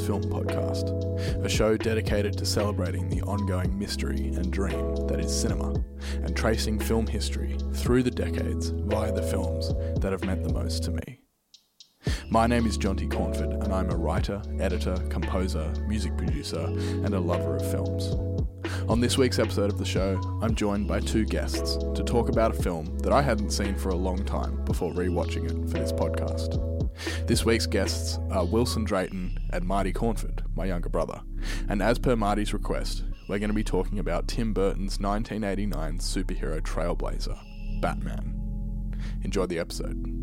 Film Podcast, a show dedicated to celebrating the ongoing mystery and dream that is cinema, and tracing film history through the decades via the films that have meant the most to me. My name is Jonty Cornford, and I'm a writer, editor, composer, music producer, and a lover of films. On this week's episode of the show, I'm joined by two guests to talk about a film that I hadn't seen for a long time before rewatching it for this podcast. This week's guests are Wilson Drayton and Marty Cornford, my younger brother. And as per Marty's request, we're going to be talking about Tim Burton's 1989 superhero trailblazer, Batman. Enjoy the episode.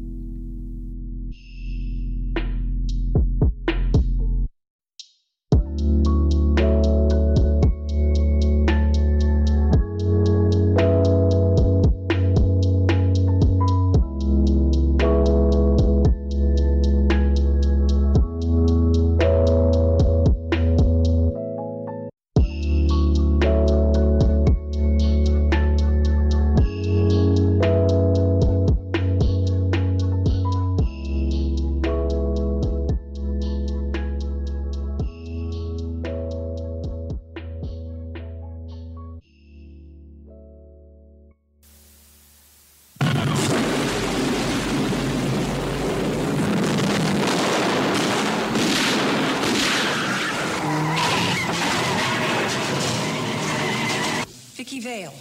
Vicky Vale.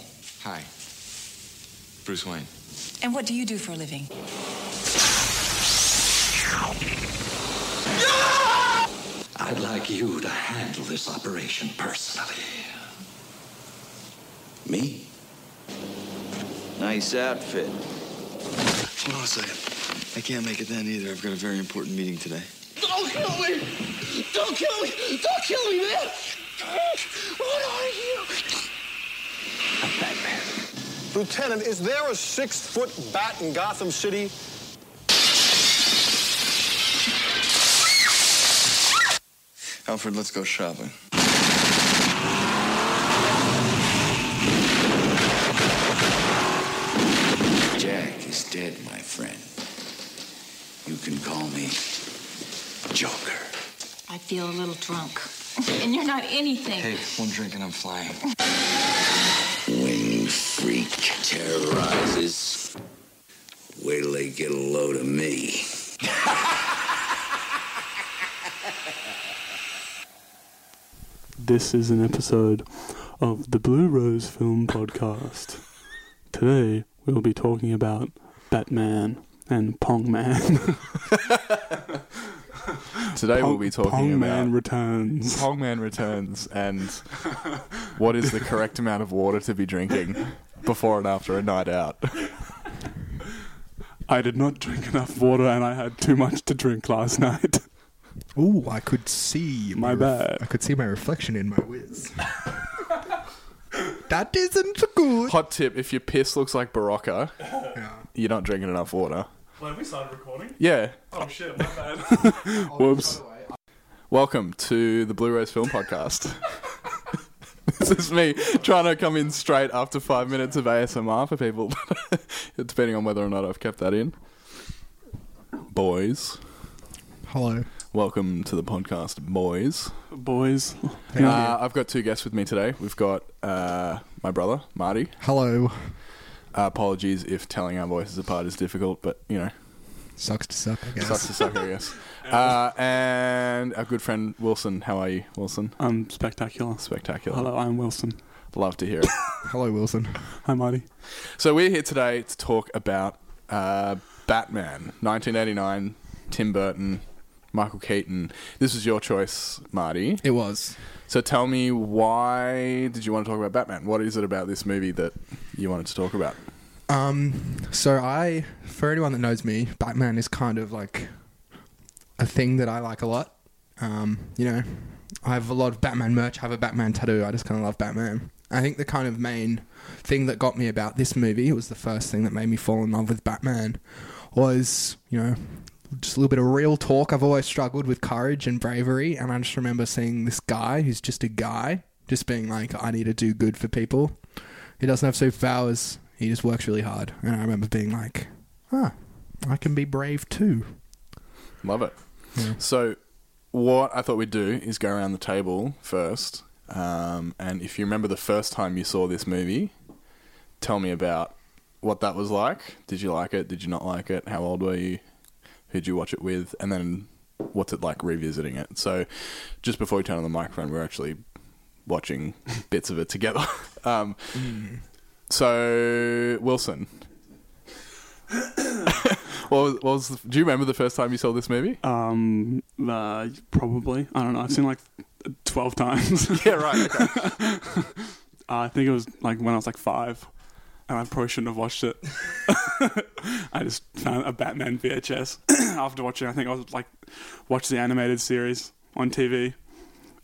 Hi. Bruce Wayne. And what do you do for a living? I'd like you to handle this operation personally. Me? Nice outfit. Hold on a second. I can't make it then either. I've got a very important meeting today. Don't kill me! Don't kill me! Don't kill me, man! What are you? I'm Batman. Lieutenant, is there a six-foot bat in Gotham City? Alfred, let's go shopping. Jack is dead, my friend. You can call me Joker. I feel a little drunk. And you're not anything. Hey, one drink and I'm flying. Wing terrorizes. Wait till they get a load of me. This is an episode of the Blue Rose Film Podcast. Today we'll be talking about Batman and Pong Man. Today we'll be talking Pong about Man Returns. Pongman Returns and what is the correct amount of water to be drinking before and after a night out. I did not drink enough water and I had too much to drink last night. Ooh, I could see My ref- bad. I could see my reflection in my whiz. that isn't good. Hot tip if your piss looks like Berocca, Yeah. you're not drinking enough water. Have we started recording? Yeah. Oh shit, my bad. Oh, Whoops. Welcome to the Blue Rose Film Podcast. this is me trying to come in straight after five minutes of ASMR for people, depending on whether or not I've kept that in. Boys, Hello. welcome to the podcast, boys. Boys. Thank Uh, I've got two guests with me today. We've got uh, my brother, Marty. Hello. Uh, apologies if telling our voices apart is difficult, but you know, Sucks to suck, I guess. sucks to suck, I guess. Uh, and our good friend Wilson. How are you, Wilson? I'm spectacular. Spectacular. Hello, I'm Wilson. Love to hear it. Hello, Wilson. Hi, Marty. so we're here today to talk about uh, Batman, 1989, Tim Burton, Michael Keaton. This was your choice, Marty. It was. So tell me why did you want to talk about Batman? What is it about this movie that you wanted to talk about? Um, so I, for anyone that knows me, Batman is kind of like a thing that I like a lot. Um, you know, I have a lot of Batman merch. I have a Batman tattoo. I just kind of love Batman. I think the kind of main thing that got me about this movie was the first thing that made me fall in love with Batman was you know just a little bit of real talk. I've always struggled with courage and bravery, and I just remember seeing this guy who's just a guy, just being like, I need to do good for people. He doesn't have superpowers. He just works really hard, and I remember being like, ah, I can be brave too. Love it. Yeah. So, what I thought we'd do is go around the table first, um, and if you remember the first time you saw this movie, tell me about what that was like. Did you like it? Did you not like it? How old were you? Who'd you watch it with? And then what's it like revisiting it? So, just before we turn on the microphone, we're actually watching bits of it together. um, So, Wilson. what was, what was the, do you remember the first time you saw this movie? Um, uh, probably. I don't know. I've seen like twelve times. yeah, right. Okay. Uh, I think it was like when I was like five, and I probably shouldn't have watched it. I just found a Batman VHS after watching. I think I was like watched the animated series on TV,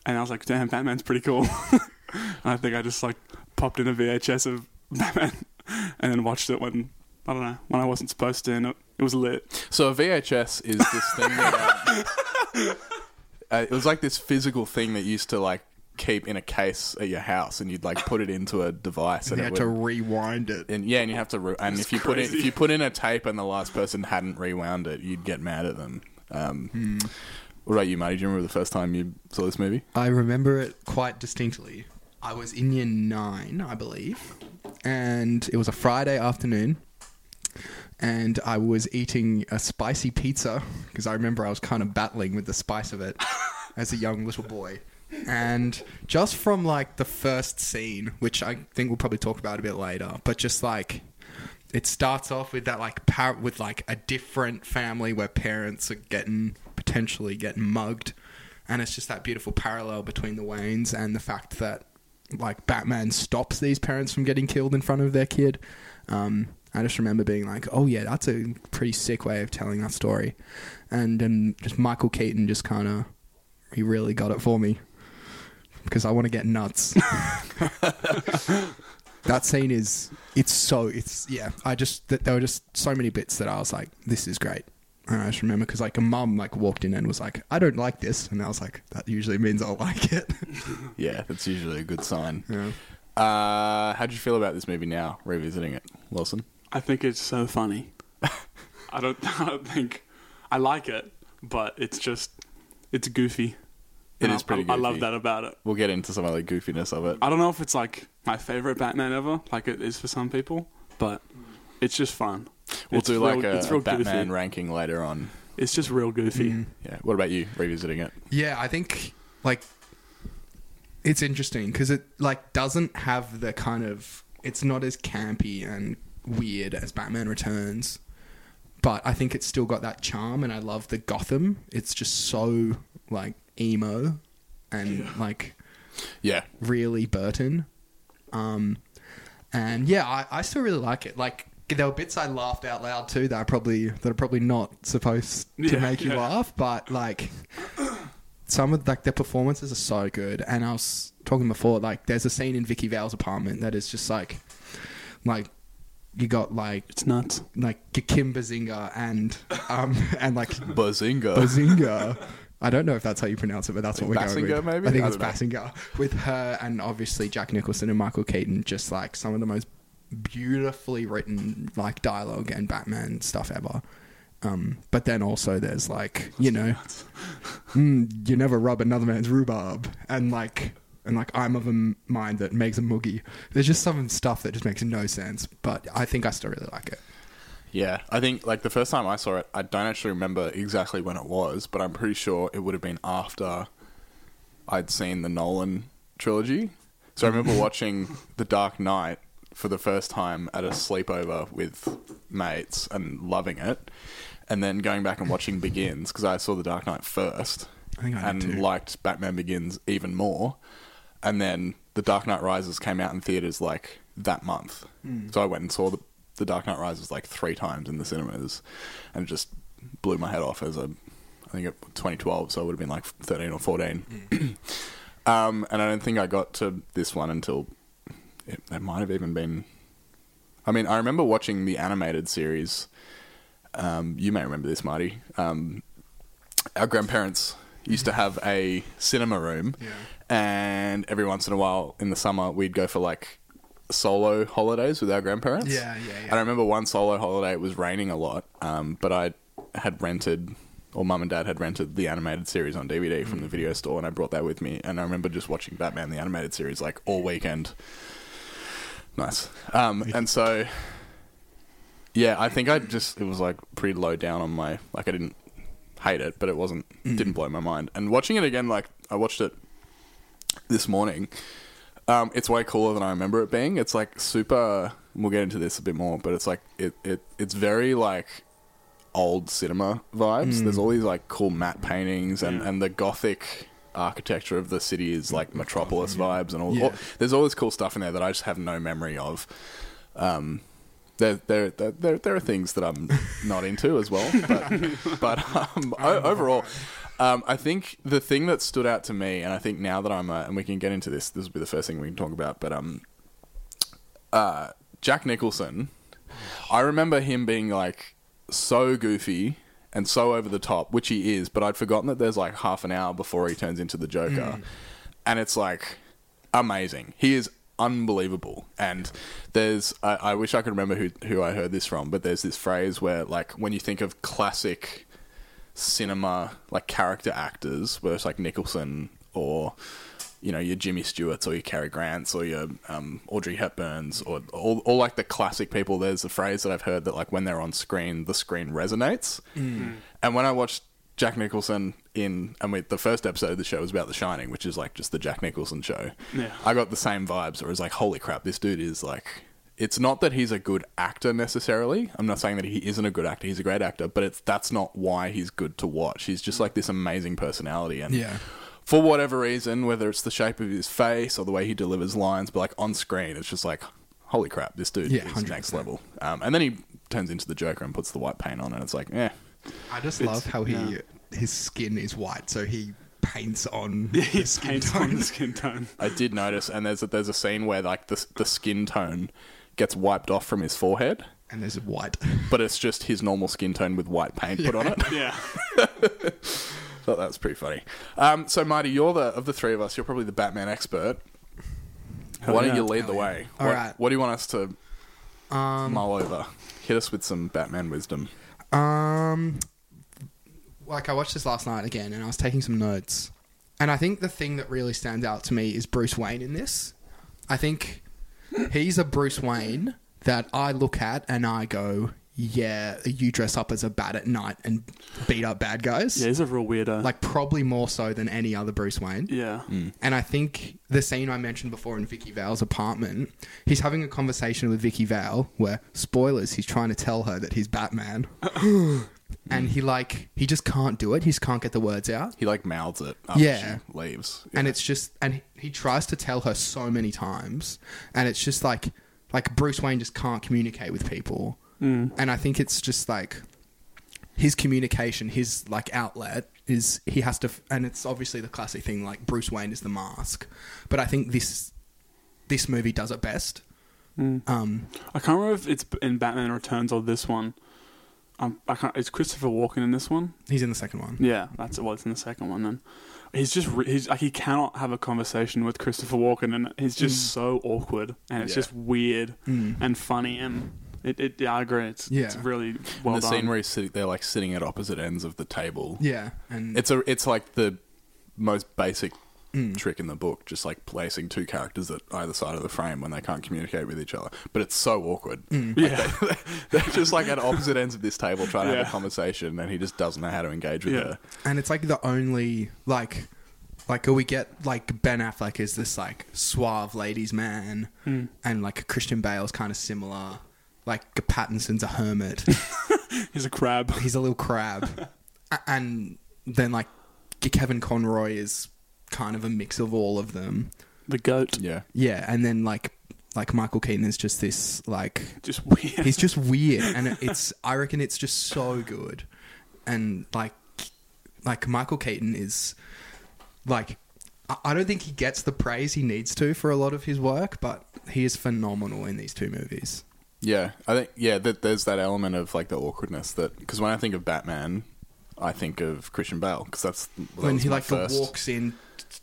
and I was like, "Damn, Batman's pretty cool." and I think I just like popped in a VHS of Batman, and then watched it when I don't know when I wasn't supposed to, and it, it was lit. So a VHS is this thing that uh, uh, it was like this physical thing that used to like keep in a case at your house, and you'd like put it into a device, and You had would, to rewind it. and yeah, and you have to, re- and if you put in if you put in a tape and the last person hadn't rewound it, you'd get mad at them. Um, Hmm. What about you, Marty? Do you remember the first time you saw this movie? I remember it quite distinctly. I was in year nine, I believe, and it was a Friday afternoon, and I was eating a spicy pizza because I remember I was kind of battling with the spice of it as a young little boy. And just from like the first scene, which I think we'll probably talk about a bit later, but just like it starts off with that like par- with like a different family where parents are getting potentially getting mugged and it's just that beautiful parallel between the Waynes and the fact that like Batman stops these parents from getting killed in front of their kid. Um, I just remember being like, "Oh yeah, that's a pretty sick way of telling that story," and then just Michael Keaton just kind of he really got it for me because I want to get nuts. that scene is it's so it's yeah. I just th- there were just so many bits that I was like, "This is great." And I just remember because like a mum like walked in and was like, "I don't like this," and I was like, "That usually means I like it." Yeah, that's usually a good sign. yeah. Uh, how do you feel about this movie now, revisiting it, Wilson? I think it's so funny. I don't. I don't think I like it, but it's just it's goofy. It And is I- pretty I, I love that about it. We'll get into some of the goofiness of it. I don't know if it's like my favorite Batman ever, like it is for some people, but it's just fun. We'll It's do real- like it's a Batman goofy. ranking later on. It's just real goofy. Yeah. What about you, revisiting it? Yeah, I think like it's interesting because it like doesn't have the kind of it's not as campy and weird as Batman Returns, but I think it's still got that charm, and I love the Gotham. It's just so like emo and like Yeah. really Burton. Um, and yeah, I, I still really like it. Like there were bits I laughed out loud too that are probably that are probably not supposed to Yeah, make you yeah. laugh, but like some of like their performances are so good. And I was talking before, like there's a scene in Vicky Vale's apartment that is just like like you got like It's nuts. like Kim Bazinga and um and like Bazinga. Bazinga. I don't know if that's how you pronounce it, but that's what we're going with. maybe? I think I it's don't know. Basinger. With her and obviously Jack Nicholson and Michael Keaton, just like some of the most beautifully written like dialogue and Batman stuff ever. Um, but then also there's like you know, mm, you never rub another man's rhubarb, and like and like I'm of a mind that makes a moogie. There's just some stuff that just makes no sense, but I think I still really like it. Yeah, I think like the first time I saw it, I don't actually remember exactly when it was, but I'm pretty sure it would have been after I'd seen the Nolan trilogy. So I remember watching The Dark Knight for the first time at a sleepover with mates and loving it, and then going back and watching Begins because I saw The Dark Knight first I think I and liked Batman Begins even more, and then The Dark Knight Rises came out in theaters like that month. Hmm. So I went and saw the, the Dark Knight Rises like three times in the cinemas, and it just blew my head off as a, I think it 2012, so it would have been like 13 or 14. Hmm. um, and I don't think I got to this one until it, it might have even been. I mean, I remember watching the animated series. Um, you may remember this, Marty. Um, our grandparents used to have a cinema room, and every once in a while in the summer we'd go for like solo holidays with our grandparents. Yeah, yeah, yeah. And I remember one solo holiday it was raining a lot, um, but I had rented or mum and dad had rented the animated series on DVD from the video store, and I brought that with me. And I remember just watching Batman the animated series like all weekend. Nice. Um, and so, yeah, I think I just it was like pretty low down on my like I didn't hate it, but it wasn't didn't blow my mind. And watching it again, like I watched it this morning. Um, it's way cooler than I remember it being. It's like super. We'll get into this a bit more, but it's like it, it it's very like old cinema vibes. There's all these like cool matte paintings and, and the gothic architecture of the city is like metropolis vibes and all, Yeah. all- There's all this cool stuff in there that I just have no memory of. Um, there, there, there, there, are things that I'm not into as well, but, but um, overall, um, I think the thing that stood out to me, and I think now that I'm, uh, and we can get into this, this will be the first thing we can talk about, but um, uh, Jack Nicholson, I remember him being like so goofy and so over the top, which he is, but I'd forgotten that there's like half an hour before he turns into the Joker. Mm. And it's like amazing. He is unbelievable. And there's, I, I wish I could remember who, who I heard this from, but there's this phrase where, like, when you think of classic cinema, like character actors, whether it's like Nicholson or you know your Jimmy Stewart's or your Cary Grants or your um, Audrey Hepburns or all, all like the classic people. There's a phrase that I've heard that like when they're on screen, the screen resonates. And when I watched Jack Nicholson in, and we, the first episode of the show was about The Shining, which is like just the Jack Nicholson show. Yeah. I got the same vibes. Where it was like, holy crap, this dude is like. It's not that he's a good actor necessarily. I'm not saying that he isn't a good actor. He's a great actor, but it's that's not why he's good to watch. He's just like this amazing personality, and Yeah. For whatever reason, whether it's the shape of his face or the way he delivers lines, but like on screen, it's just like, holy crap, this dude Yeah, is 100%. next level. Um, and then he turns into the Joker and puts the white paint on, and it's like, eh, I just It's- love how he yeah. his skin is white, so he paints on He the skin paints on tone. the skin tone. I did notice, and there's a, there's a scene where like the the skin tone gets wiped off from his forehead, and there's white. but it's just his normal skin tone with white paint put on it. Yeah. Thought that was pretty funny. Um, so Marty, you're the of the three of us, you're probably the Batman expert. Why don't yeah. you lead the yeah. way? All what, right. what do you want us to Um, mull over? Hit us with some Batman wisdom. Um, like I watched this last night again, and I was taking some notes, and I think the thing that really stands out to me is Bruce Wayne in this. I think he's a Bruce Wayne that I look at and I go, "Yeah, you dress up as a bat at night and beat up bad guys." Yeah, he's a real weirdo. Like probably more so than any other Bruce Wayne. yeah. Mm. And I think the scene I mentioned before in Vicky Vale's apartment, he's having a conversation with Vicky Vale where, spoilers, he's trying to tell her that he's Batman. and he like he just can't do it. He just can't get the words out. He like mouths it after Yeah. she leaves. And it's just and he, he tries to tell her so many times and it's just like like Bruce Wayne just can't communicate with people. And I think it's just like his communication, his like outlet is he has to, and it's obviously the classic thing like Bruce Wayne is the mask, but I think this this movie does it best. Um, I can't remember if it's in Batman Returns or this one. Um, I can't. It's Christopher Walken in this one. he's in the second one. Yeah, that's well, it's in the second one. Then he's just re- he's like he cannot have a conversation with Christopher Walken, and he's just so awkward, and it's Yeah. just weird and funny, and it, it yeah, I agree. It's it's really well And the done. scene where he's sitting, they're like sitting at opposite ends of the table. Yeah, and It's a it's like the most basic Mm. trick in the book, just like placing two characters at either side of the frame when they can't communicate with each other. But it's so awkward. Mm. Like, yeah, they, they're just like at opposite ends of this table trying to have a conversation, and he just doesn't know how to engage with Yeah. her. and it's like the only like like we get like Ben Affleck is this like suave ladies man, and like Christian Bale's kind of similar. Like Pattinson's a hermit. he's a crab. He's a little crab, A- and then like Kevin Conroy is kind of a mix of all of them. The goat. Yeah, Yeah, and then like like Michael Keaton is just this like Just weird. he's just weird and it's i reckon it's just so good and like like michael keaton is like I- i don't think he gets the praise he needs to for a lot of his work but he is phenomenal in these two movies yeah. I think yeah. That there's that element of like the awkwardness that because when I think of Batman, I think of Christian Bale because that's that when he like first. walks in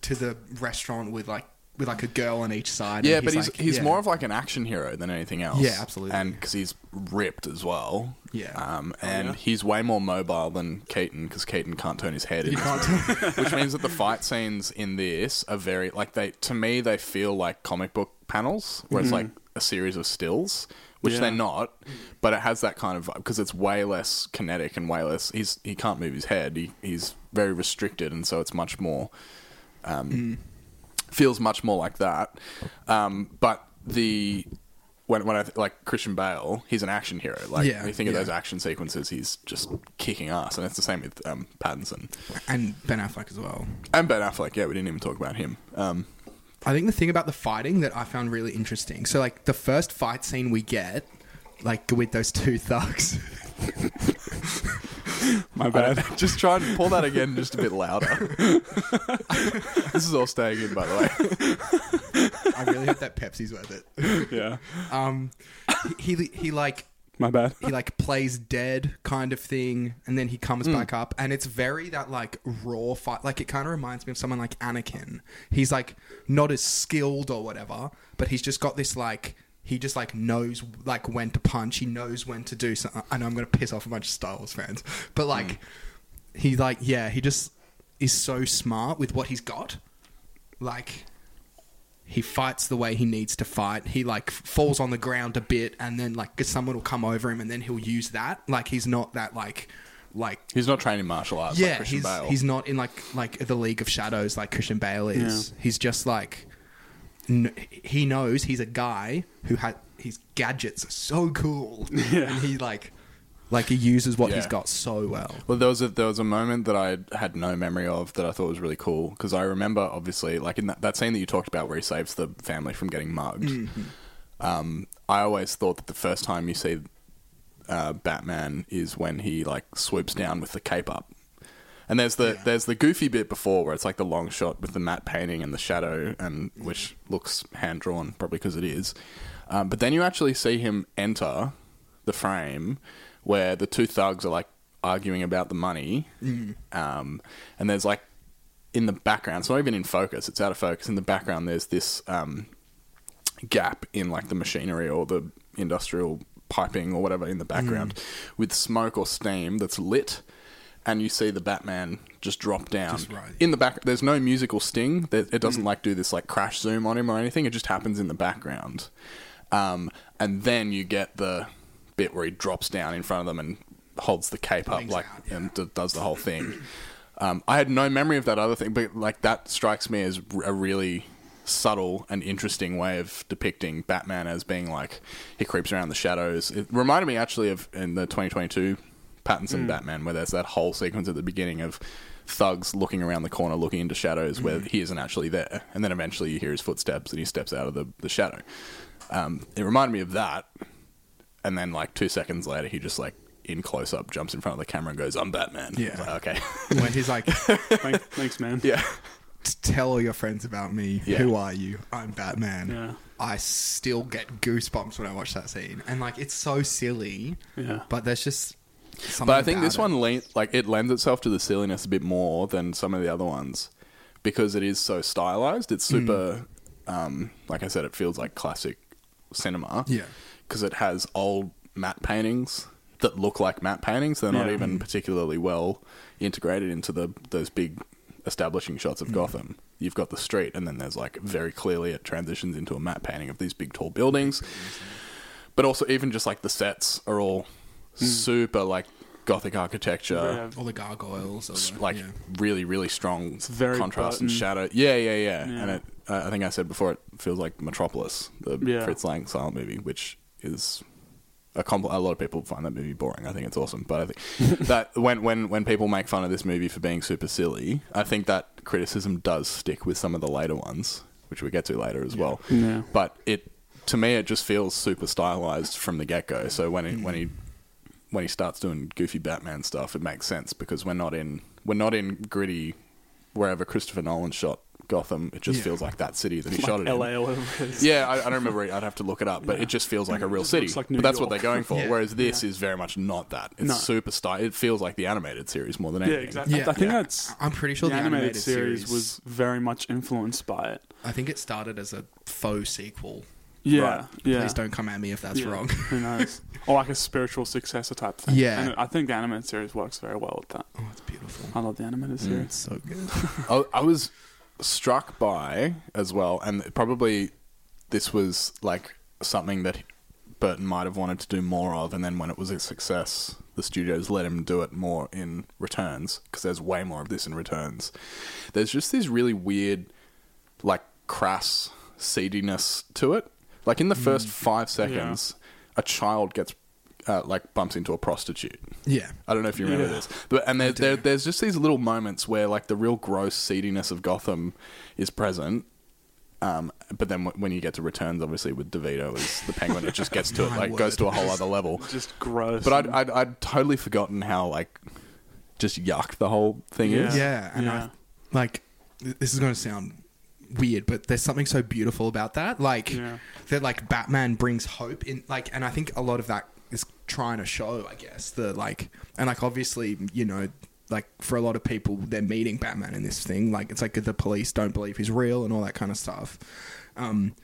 to the restaurant with like with like a girl on each side. Yeah, and but he's like- he's yeah. more of like an action hero than anything else. Yeah, absolutely. And because he's ripped as well. Yeah. Oh, Um, and yeah. he's way more mobile than Keaton because Keaton can't turn his head. in He can't- movie. which means that the fight scenes in this are very like they to me they feel like comic book panels where it's like a series of stills. Which Yeah. they're not, but it has that kind of because it's way less kinetic and way less. He's he can't move his head. He he's very restricted, and so it's much more um, feels much more like that. Um, but the when when I th- like Christian Bale, he's an action hero. Like Yeah, when you think of yeah. those action sequences, he's just kicking ass, and it's the same with um, Pattinson and Ben Affleck as well. and Ben Affleck. Yeah, we didn't even talk about him. Um, I think the thing about the fighting that I found really interesting. So like the first fight scene we get, like with those two thugs. My bad. just try and pull that again, just a bit louder. this is all staying in, by the way. I really hope that Pepsi's worth it. yeah. Um, he he, he like My bad. he like plays dead kind of thing and then he comes Hmm. back up and it's very that like raw fight. Like it kind of reminds me of someone like Anakin. He's like not as skilled or whatever but he's just got this like he just like knows like when to punch. He knows when to do something I know I'm gonna piss off a bunch of Star Wars fans but like he like yeah he just is so smart with what he's got. Like he fights the way he needs to fight. He like falls on the ground a bit, and then like someone will come over him, and then he'll use that. Like he's not that like like He's not trained in martial arts. yeah. like Christian he's Bale. he's not in like like the League of Shadows like Christian Bale is. He's just like kn- he knows he's a guy who had his gadgets are so cool, and he like like he uses what he's got so well. Well, there was a there was a moment that I had no memory of that I thought was really cool because I remember obviously like in that, that scene that you talked about where he saves the family from getting mugged. Um, I always thought that the first time you see uh, Batman is when he like swoops down with the cape up. And there's the there's the goofy bit before where it's like the long shot with the matte painting and the shadow, and which looks hand drawn probably because it is. Um, but then you actually see him enter the frame where the two thugs are like arguing about the money, um, and there's like in the background, it's not even in focus; it's out of focus. In the background, there's this um, gap in like the machinery or the industrial piping or whatever in the background with smoke or steam that's lit and you see the batman just drop down Just right. in the back there's no musical sting it doesn't like do this like crash zoom on him or anything it just happens in the background um, and then you get the bit where he drops down in front of them and holds the cape up Wings like out, yeah. and d- does the whole thing um, I had no memory of that other thing, but like that strikes me as a really subtle and interesting way of depicting Batman as being like he creeps around the shadows. It reminded me actually of in the 2022 Pattinson Batman, where there's that whole sequence at the beginning of thugs looking around the corner, looking into shadows where he isn't actually there, and then eventually you hear his footsteps and he steps out of the, the shadow. Um, it reminded me of that, and then like two seconds later, he just like in close up jumps in front of the camera and goes, "I'm Batman." Yeah. Like, okay. when he's like, Thanks, thanks, man. yeah. tell all your friends about me. Yeah. Who are you? I'm Batman. Yeah. I still get goosebumps when I watch that scene, and like it's so silly. Yeah. But there's just. Something But I think this it. one lean, like it lends itself to the silliness a bit more than some of the other ones because it is so stylized. It's super, um, like I said, it feels like classic cinema. Yeah. Because it has old matte paintings that look like matte paintings. They're not Yeah. even particularly well integrated into the those big establishing shots of Gotham. You've got the street, and then there's like very clearly it transitions into a matte painting of these big tall buildings. But also, even just like the sets are all super like gothic architecture, Yeah. all the gargoyles, or the, like yeah. really really strong very contrast and shadow. Yeah, yeah, yeah. Yeah. And it, uh, I think I said before, it feels like Metropolis, the Yeah. Fritz Lang silent movie, which is a, compl- a lot of people find that movie boring. I think it's awesome, but I think that when when when people make fun of this movie for being super silly, I think that criticism does stick with some of the later ones, which we get to later as well. Yeah. But it to me, it just feels super stylized from the get go. So when he when he when he starts doing goofy Batman stuff, it makes sense because we're not in we're not in gritty wherever Christopher Nolan shot Gotham. It just Yeah. feels like that city that he Like shot it LA in. or whatever it is. Yeah, I, I don't remember. I'd have to look it up, but Yeah. it just feels like a real city. looks like New but that's what they're going for. Yeah. Whereas this is very much not that. It's No. super style. It feels like the animated series more than anything. Yeah, anything. exactly. Yeah. I think Yeah. that's I'm pretty sure the, the, animated, series, was very much influenced by it. I think it started as a faux sequel. Yeah, Right. yeah. Please don't come at me if that's Yeah, wrong. Who knows? or like a spiritual successor type thing. Yeah. and I think the animated series works very well with that. Oh, it's beautiful. I love the animated Mm. series. It's so good. I, I was struck by as well, and probably this was like something that Burton might have wanted to do more of, and then when it was a success, the studios let him do it more in returns because there's way more of this in returns. There's just this really weird, like crass seediness to it. Like in the mm. first five seconds, a child gets uh, like bumps into a prostitute. Yeah. I don't know if you remember Yeah. this, but and there, there, there's just these little moments where like the real gross seediness of Gotham is present. Um, but then w- when you get to returns, obviously with DeVito as the Penguin, it just gets to it My like goes to a whole other level. Just gross. But I'd, I'd I'd totally forgotten how like just yuck the whole thing is. Yeah, and Yeah. I like this is going to sound weird, but there's something so beautiful about that. Like Yeah. that, like Batman brings hope in. Like, and I think a lot of that is trying to show, I guess, the like, and like obviously, you know. Like for a lot of people, they're meeting Batman in this thing. Like it's like the police don't believe he's real and all that kind of stuff. Um,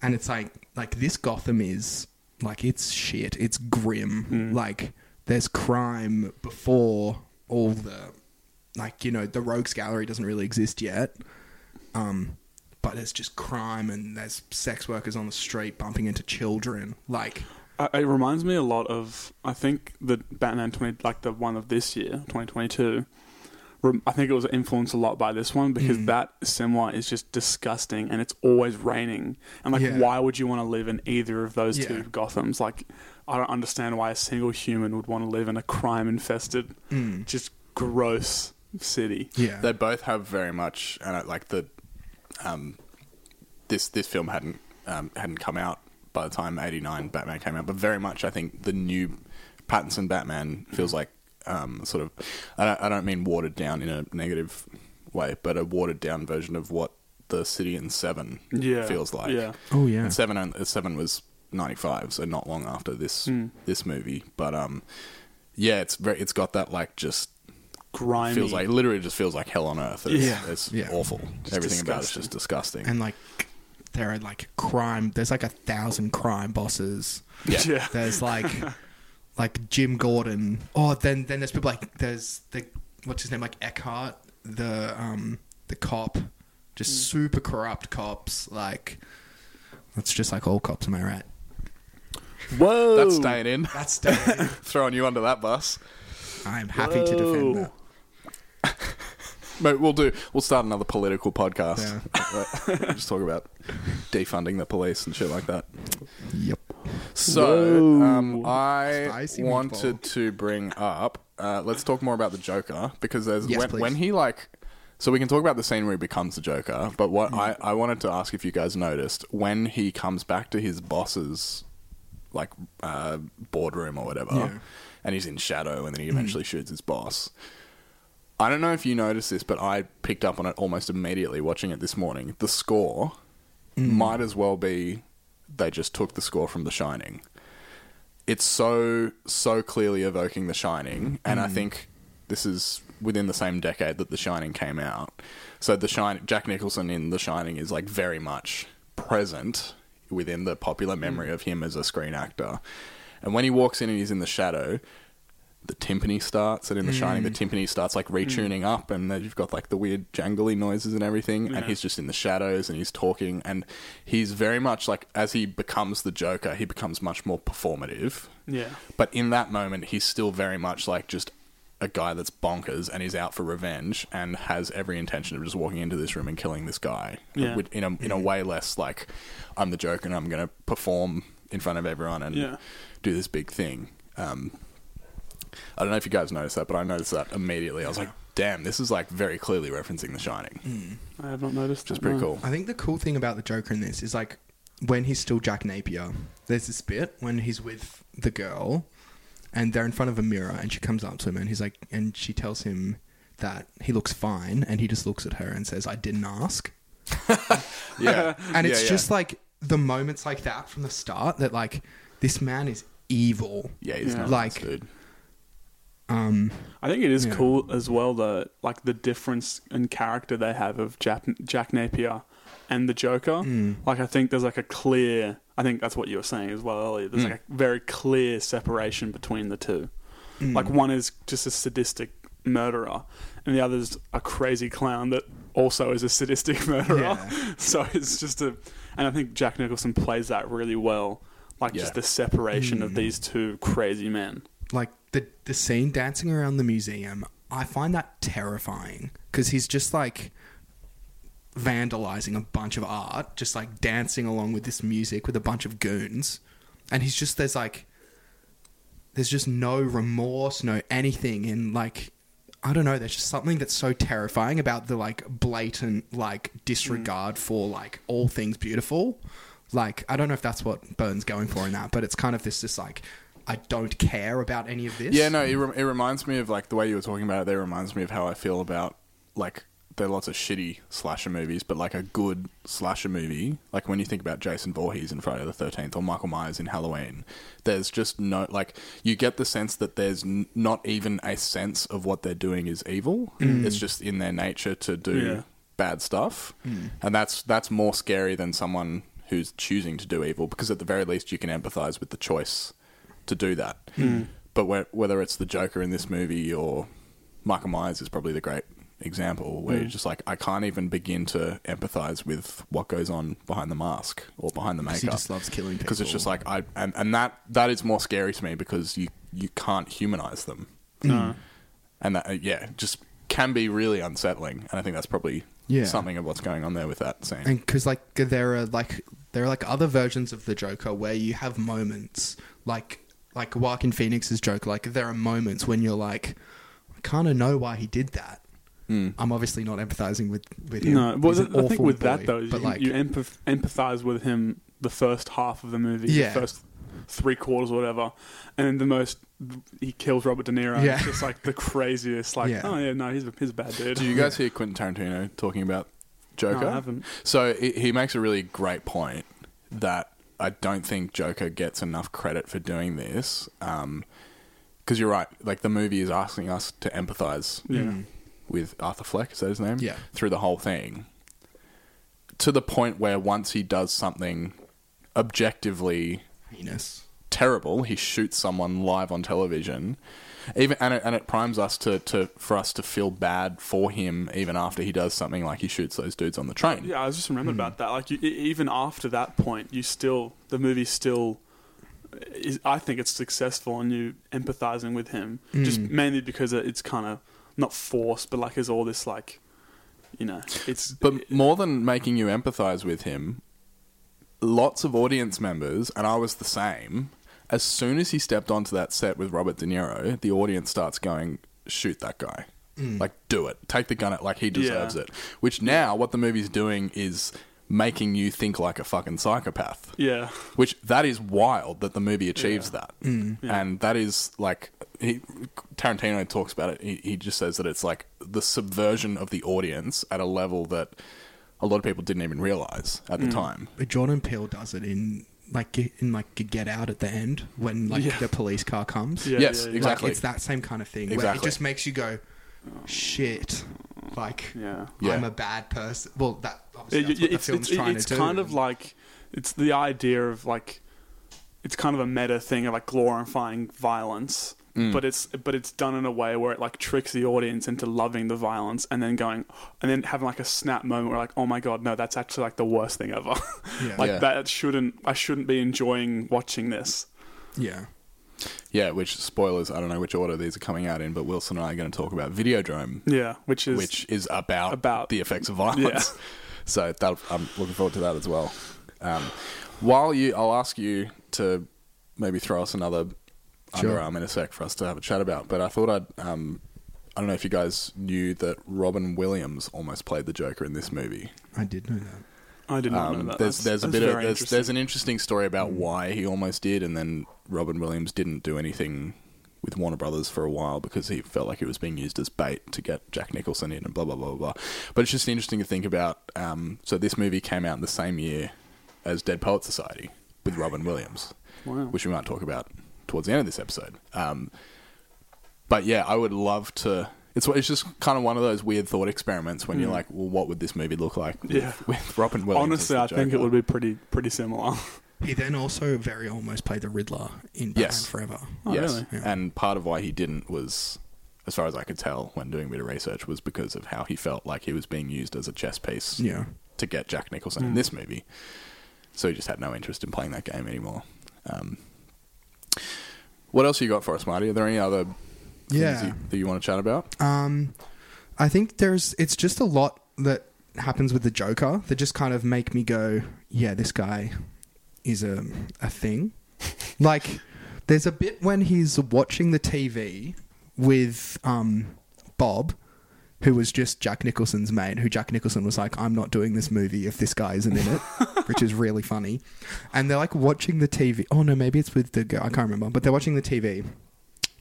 and it's like like this Gotham is like it's shit. It's grim. Like there's crime before all the like you know the rogues gallery doesn't really exist yet. Um, but there's just crime and there's sex workers on the street bumping into children. Like it reminds me a lot of I think the Batman twenty like the one of this year, twenty twenty two. I think it was influenced a lot by this one because Mm. that similar is just disgusting and it's always raining. And like, Yeah. why would you want to live in either of those Yeah. two Gothams? Like, I don't understand why a single human would want to live in a crime infested, just gross city. Mm. yeah, They both have very much, and like the, um, this this film hadn't um, hadn't come out by the time '89 Batman came out, but very much I think the new Pattinson Batman feels like um, sort of, I don't, I don't mean watered down in a negative way, but a watered down version of what the city in Seven Yeah, feels like. yeah. Oh, yeah. And Seven on- Seven was '95, so not long after this Hmm. this movie, but um, yeah, it's very it's got that like just Grimy. feels like literally just feels like hell on earth. It's, Yeah. it's Yeah. awful. Just Everything about it's just disgusting. and like there are like crime. There's like a thousand crime bosses. yeah. yeah. There's like like Jim Gordon. Oh, then then there's people like there's the what's his name like Eckhardt, the um the cop, just super corrupt cops. Like that's just like all cops. Am I right? Whoa, That's staying in. That's definitely- Throwing you under that bus. I'm happy to defend that. But we'll do. We'll start another political podcast. Yeah. just talk about defunding the police and shit like that. Yep. So, um, I Spicy wanted meatball. to bring up. Uh, let's talk more about the Joker because there's Yes, when, when he like. So we can talk about the scene where he becomes the Joker, but what I, I wanted to ask if you guys noticed when he comes back to his boss's like uh, boardroom or whatever, Yeah. and he's in shadow, and then he eventually shoots his boss. I don't know if you noticed this, but I picked up on it almost immediately watching it this morning. The score mm. might as well be they just took the score from The Shining. It's so so clearly evoking The Shining, and I mm. think this is within the same decade that The Shining came out. So The Shining, Jack Nicholson in The Shining is like very much present within the popular memory mm. of him as a screen actor. And when he walks in and he's in the shadow, the timpani starts, and in The Shining, the mm. timpani starts like mm. retuning up, and then you've got like the weird jangly noises and everything, and he's just in the shadows and he's talking, and he's very much like as he becomes the Joker, he becomes much more performative. Yeah. But in that moment, he's still very much like just a guy that's bonkers and he's out for revenge and has every intention of just walking into this room and killing this guy. Yeah. With- In a in a mm. way less like I'm the Joker and I'm going to perform in front of everyone and Yeah. do this big thing. Um, I don't know if you guys noticed that, but I noticed that immediately. I was like, "Damn, this is like very clearly referencing The Shining." Hmm. I have not noticed. Which is that, pretty no. cool. I think the cool thing about the Joker in this is like when he's still Jack Napier. There's this bit when he's with the girl, and they're in front of a mirror, and she comes up to him, and he's like, and she tells him that he looks fine, and he just looks at her and says, "I didn't ask." yeah, and it's Yeah, yeah. just like the moments like that from the start that like this man is evil. yeah, he's Yeah. not Like- like dude. Um, I think it is Yeah. cool as well the like the difference in character they have of Jack, Jack Napier and the Joker. Mm. Like I think there's like a clear. I think that's what you were saying as well earlier. There's Mm. like a very clear separation between the two. mm. Like one is just a sadistic murderer, and the other's a crazy clown that also is a sadistic murderer. Yeah. so it's just a, and I think Jack Nicholson plays that really well. Like Yeah. just the separation Mm. of these two crazy men. like the the scene dancing around the museum, I find that terrifying because he's just like vandalizing a bunch of art, just like dancing along with this music with a bunch of goons, and he's just there's like there's just no remorse, no anything. In like I don't know, there's just something that's so terrifying about the like blatant like disregard mm. for like all things beautiful. Like I don't know if that's what Burton's going for in that, but it's kind of this just like I don't care about any of this. Yeah, no, it, re- it reminds me of like the way you were talking about it. There reminds me of how I feel about like there are lots of shitty slasher movies, but like a good slasher movie, like when you think about Jason Voorhees in Friday the Thirteenth or Michael Myers in Halloween, there's just no like you get the sense that there's n- not even a sense of what they're doing is evil. Mm. It's just in their nature to do Yeah. bad stuff, mm. and that's that's more scary than someone who's choosing to do evil because at the very least you can empathize with the choice to do that. Hmm. But whe- whether it's the Joker in this movie or Michael Myers is probably the great example where you're hmm. just like, I can't even begin to empathize with what goes on behind the mask or behind the makeup. he just loves killing people Because it's just like I and, and that that is more scary to me because you you can't humanize them, No. and that uh, yeah just can be really unsettling. And I think that's probably Yeah. something of what's going on there with that scene. and because like there are like there are like other versions of the Joker where you have moments like like Joaquin Phoenix's joke, Like there are moments when you're like, I kind of know why he did that. Hmm. I'm obviously not empathizing with with him. No, well, He's an the, the thing with boy, that though but you, like you empath- empathize with him the first half of the movie, Yeah. the first three quarters or whatever, and then the most he kills Robert De Niro. Yeah. It's just like the craziest. Like, Yeah. oh yeah, no, he's a, he's a bad dude. Do you guys hear Quentin Tarantino talking about Joker? No, I haven't. So he he makes a really great point that I don't think Joker gets enough credit for doing this. Um, because you're right, like the movie is asking us to empathize Yeah. Mm. with Arthur Fleck, is that his name? Yeah. Through the whole thing. To the point where once he does something objectively heinous. terrible. He shoots someone live on television, even and it, and it primes us to, to for us to feel bad for him even after he does something like he shoots those dudes on the train. Yeah, I was just remembered Hmm. about that. Like, you, even after that point, you still the movie still. Is, I think it's successful in you empathizing with him, just Hmm. mainly because it's kind of not forced, but like there's all this like, you know, it's But more than making you empathize with him, lots of audience members, and I was the same. As soon as he stepped onto that set with Robert De Niro, the audience starts going, "Shoot that guy! Like, do it! Take the gun! At, like he deserves Yeah. it." Which now, what the movie's doing is making you think like a fucking psychopath. yeah, Which that is wild that the movie achieves Yeah. that, Yeah. and that is like he, Tarantino talks about it. He, he just says that it's like the subversion of the audience at a level that a lot of people didn't even realize at the Mm. time. But Jordan Peele does it in like in like Get Out at the end when like Yeah. the police car comes. Yeah, yes, yeah, yeah. exactly. Like it's that same kind of thing where it just makes you go, shit. Like yeah. Yeah. I'm a bad person. Well, that obviously It- that's what the it's film's it's, trying it's to do. kind of like it's the idea of like it's kind of a meta thing of like glorifying violence Mm. but it's but it's done in a way where it like tricks the audience into loving the violence and then going and then having like a snap moment where like oh my god no that's actually like the worst thing ever Yeah. like Yeah. that shouldn't i shouldn't be enjoying watching this yeah. Yeah, which spoilers, I don't know which order these are coming out in, but Wilson and I are going to talk about Videodrome, yeah which is which is about, about- the effects of violence. So that, I'm looking forward to that as well. Um, while you, I'll ask you to maybe throw us another Sure. underarm in a sec for us to have a chat about. But I thought I'd, um, I don't know if you guys knew that Robin Williams almost played the Joker in this movie. I did know that. i did not know Um, that there's there's a bit of there's, there's an interesting story about why he almost did, and then Robin Williams didn't do anything with Warner Brothers for a while because he felt like it was being used as bait to get Jack Nicholson in and blah blah blah blah. But it's just interesting to think about. Um, so this movie came out in the same year as Dead Poet Society with Robin Williams, Wow. which we might talk about towards the end of this episode. Um, but yeah, I would love to. It's it's just kind of one of those weird thought experiments when you're like, well, what would this movie look like with, Yeah. with Robin Williams? Honestly, I as the think it would be pretty pretty similar. He then also very almost played the Riddler in Batman Yes. Forever. Oh, yes, really? Yeah. and part of why he didn't was, as far as I could tell when doing a bit of research, was because of how he felt like he was being used as a chess piece Yeah. to get Jack Nicholson Hmm. in this movie. So he just had no interest in playing that game anymore. Um, what else you got for us, Marty? Are there any other things Yeah. you, that you want to chat about? Um, I think there's it's just a lot that happens with the Joker that just kind of make me go, yeah, this guy is a a thing. like, there's a bit when he's watching the TV with um Bob. Who was just Jack Nicholson's mate? Who Jack Nicholson was like, "I'm not doing this movie if this guy isn't in it," which is really funny. And they're like watching the TV. Oh no, maybe it's with the girl. I can't remember. But they're watching the TV,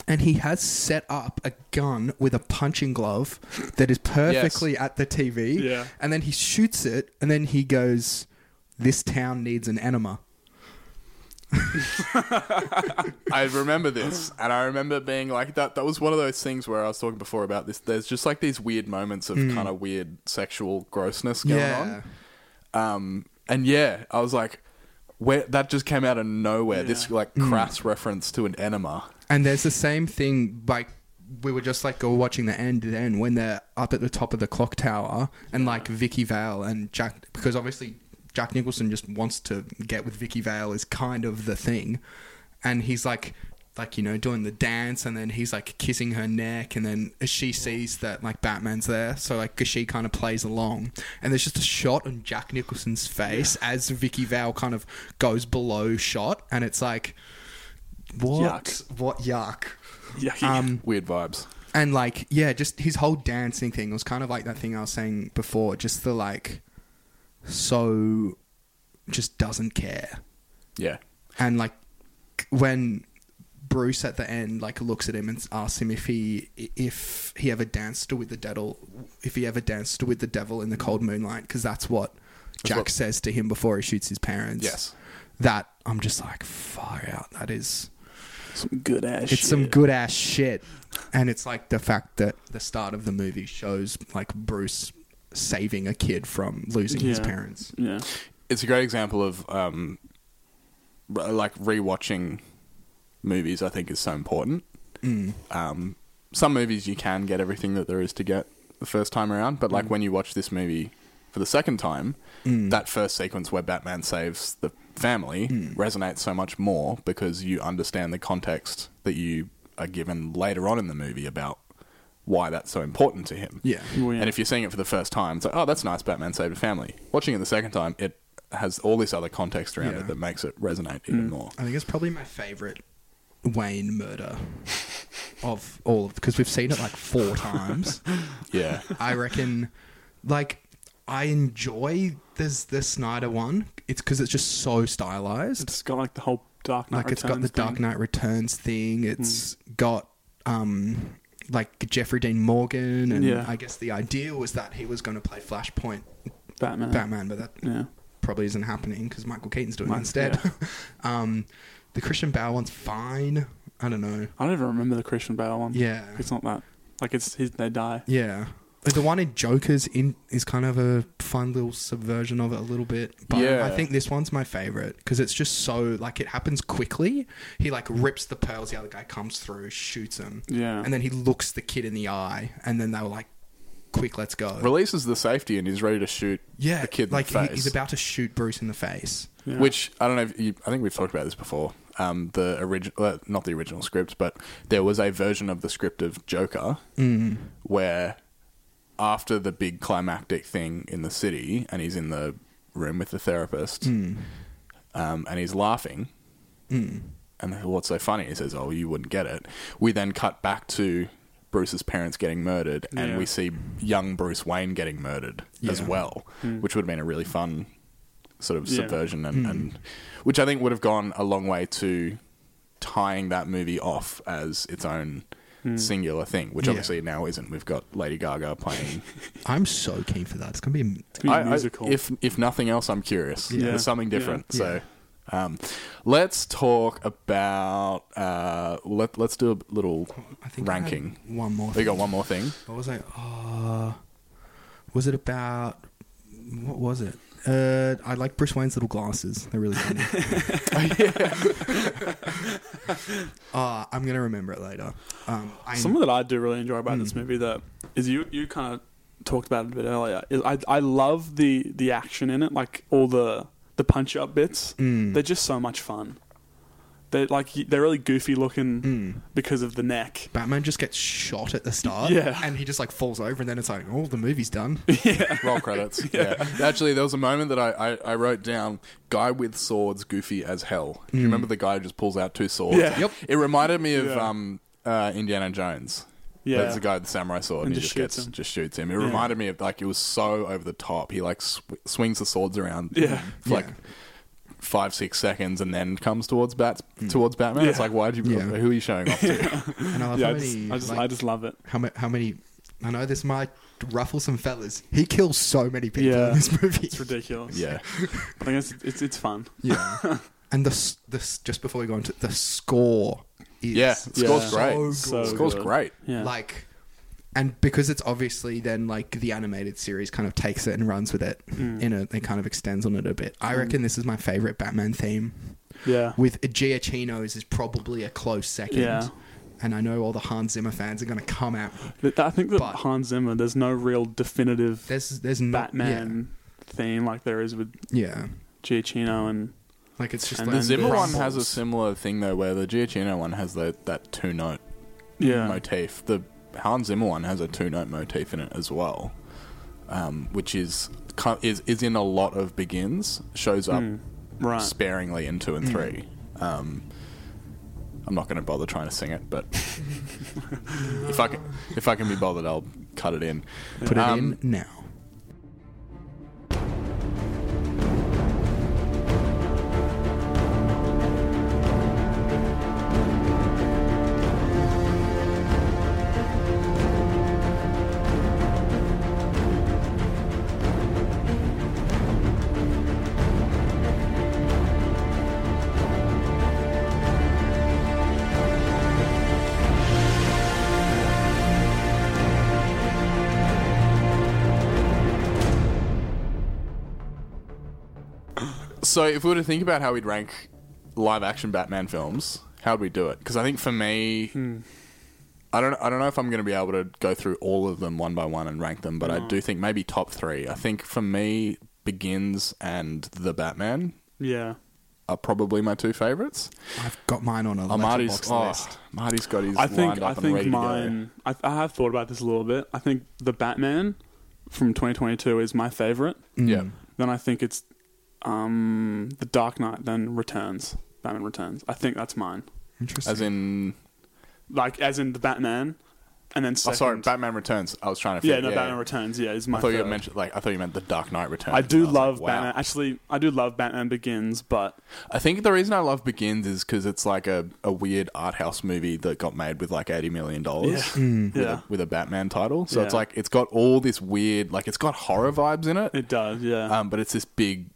and he has set up a gun with a punching glove that is perfectly at the TV. Yeah. And then he shoots it, and then he goes, "This town needs an enema." I remember this, and I remember being like that. That was one of those things where I was talking before about this. There's just like these weird moments of kind of weird sexual grossness going yeah. on. Um, and yeah, I was like, where that just came out of nowhere. This like crass reference to an enema. And there's the same thing, like we were just like go watching the end then when they're up at the top of the clock tower and like Vicky Vale and Jack because obviously Jack Nicholson just wants to get with Vicky Vale is kind of the thing, and he's like. Like you know, doing the dance, and then he's like kissing her neck, and then she sees that like Batman's there, so like she kind of plays along, and there's just a shot on Jack Nicholson's face as Vicky Vale kind of goes below shot, and it's like, what, Yuck. what yuck, Yucky. um, Weird vibes. and like yeah, just his whole dancing thing was kind of like that thing I was saying before, just the like, so, just doesn't care, Yeah. and like when Bruce at the end like looks at him and asks him if he if he ever danced with the devil, if he ever danced with the devil in the cold moonlight, because that's what Jack what- says to him before he shoots his parents. Yes. that I'm just like far out. That is. some good ass. it's some good ass shit and it's like the fact that the start of the movie shows like bruce saving a kid from losing his Yeah. parents Yeah. It's a great example of um, r- like rewatching movies. I think is so important. Um, some movies you can get everything that there is to get the first time around, but like when you watch this movie for the second time, that first sequence where Batman saves the family resonates so much more because you understand the context that you are given later on in the movie about why that's so important to him. yeah Well, yeah. And if you're seeing it for the first time, it's like, oh, that's nice. Batman saved a family. Watching it the second time, it has all this other context around Yeah. it that makes it resonate even more. i think it's probably my favorite wayne murder of all of because we've seen it like four times Yeah, i reckon like i enjoy this the snyder one it's because it's just so stylized It's got like the whole Dark Knight like it's got the Returns Dark. Knight Returns thing. It's got um like Jeffrey Dean Morgan, and Yeah. I guess the idea was that he was going to play Flashpoint Batman. Batman, but that Yeah. probably isn't happening because Michael Keaton's doing Mike- it instead. um, the Christian Bale one's fine. I don't know. I don't even remember the Christian Bale one. Yeah, It's not that. Like it's his, they die. yeah. But the one in Joker's in is kind of a fun little subversion of it a little bit. But Yeah. I think this one's my favorite because it's just so like it happens quickly. He like rips the pearls. The other guy comes through, shoots him, Yeah. and then he looks the kid in the eye, and then they were like, "Quick, let's go." releases the safety and he's ready to shoot yeah, the kid like in the he- he's about to shoot Bruce in the face. Yeah. Which I don't know. If you, I think we've talked about this before. Um, the original, uh, not the original script, but there was a version of the script of Joker where after the big climactic thing in the city, and he's in the room with the therapist, hmm. um, and he's laughing. Hmm. And what's so funny? He says, "Oh, you wouldn't get it." We then cut back to Bruce's parents getting murdered, and Yeah. we see young Bruce Wayne getting murdered as Yeah. well, hmm. which would have been a really fun sort of Yeah. subversion, and, and which I think would have gone a long way to tying that movie off as its own singular thing, which Yeah. obviously it now isn't. We've got Lady Gaga playing. I'm so keen for that. It's gonna be. It's gonna be I- I- musical. if if nothing else, I'm curious. Yeah. There's something different. Yeah. So. Um, let's talk about. Uh, let Let's do a little I think I ranking. one more. We got one more thing. What was I? Uh, was it about? What was it? Uh, I like Bruce Wayne's little glasses. They're really funny. uh, I'm gonna remember it later. Um, I, Something that I do really enjoy about Hmm. this movie that is you you kind of talked about it a bit earlier. Is I I love the the action in it, like all the the punch up bits. Mm. They're just so much fun. They're like they're really goofy looking Mm. because of the neck. Batman just gets shot at the start, Yeah. and he just like falls over, and then it's like, oh, the movie's done. Roll credits. yeah. Actually, there was a moment that I, I, I wrote down guy with swords, goofy as hell. Do you remember the guy who just pulls out two swords? Yeah. Yep. It reminded me of Yeah. um, uh, Indiana Jones. Yeah. There's a guy with the samurai sword and, And he just just, shoots gets him. just shoots him. It Yeah. reminded me of like it was so over the top. He like sw- swings the swords around Yeah. for like Yeah. Five six seconds and then comes towards Bats hmm. towards Batman. It's like why'd you Yeah. who are you showing off to? And I love yeah, how I just, many, I just, like, I just love it. how, ma- how many. I know this might ruffle some fellas. He kills so many people Yeah. in this movie. It's ridiculous. yeah. I think it's it's, it's fun. Yeah. and the s- the just before we go into the score is Yeah. The score's Yeah. great. So the score's good. great. Yeah. like and because it's obviously then like the animated series kind of takes it and runs with it Mm. in a it kind of extends on it a bit. I reckon this is my favorite Batman theme. yeah. With Giacchino's is probably a close second. Yeah. And I know all the Hans Zimmer fans are going to come at me. But I think that Hans Zimmer, there's no real definitive There's there's not Batman theme like there is with Yeah. yeah. Giacchino and Like it's just And like The Zimmer one has a similar thing though, where the Giacchino one has that that two note yeah. motif. The Hans Zimmer one has a two note motif in it as well, um, which is is is in a lot of begins. Shows up Mm. Right. sparingly in two and three. Um, I'm not going to bother trying to sing it, but if I can if I can be bothered, I'll cut it in. put it Um, in now. So if we were to think about how we'd rank live action Batman films, how would we do it? Because I think for me, hmm. I don't I don't know if I'm going to be able to go through all of them one by one and rank them, but I hmm. do think maybe top three. I think for me, Begins and The Batman Yeah. are probably my two favorites. I've got mine on a Oh, Marty's, oh, list. Marty's got his I think lined I up and think mine. I, I have thought about this a little bit. I think the Batman from 2022 is my favorite. Yeah. Mm. Then I think it's um, the Dark Knight. Then Returns. Batman Returns. I think that's mine. Interesting. As in, Like as in the Batman, and then oh, sorry, Batman Returns. I was trying to. Yeah, figure- no, Batman Returns. Yeah, is my. I thought you third. mentioned like I thought you meant the Dark Knight Returns. I do was like, love wow. Batman. Actually, I do love Batman Begins, but I think the reason I love Begins is because it's like a, a weird art house movie that got made with like eighty million dollars Yeah. Mm. with, Yeah. a, with a Batman title. So it's like it's got all this weird, like it's got horror vibes in it, it does. Yeah. um, but it's this big,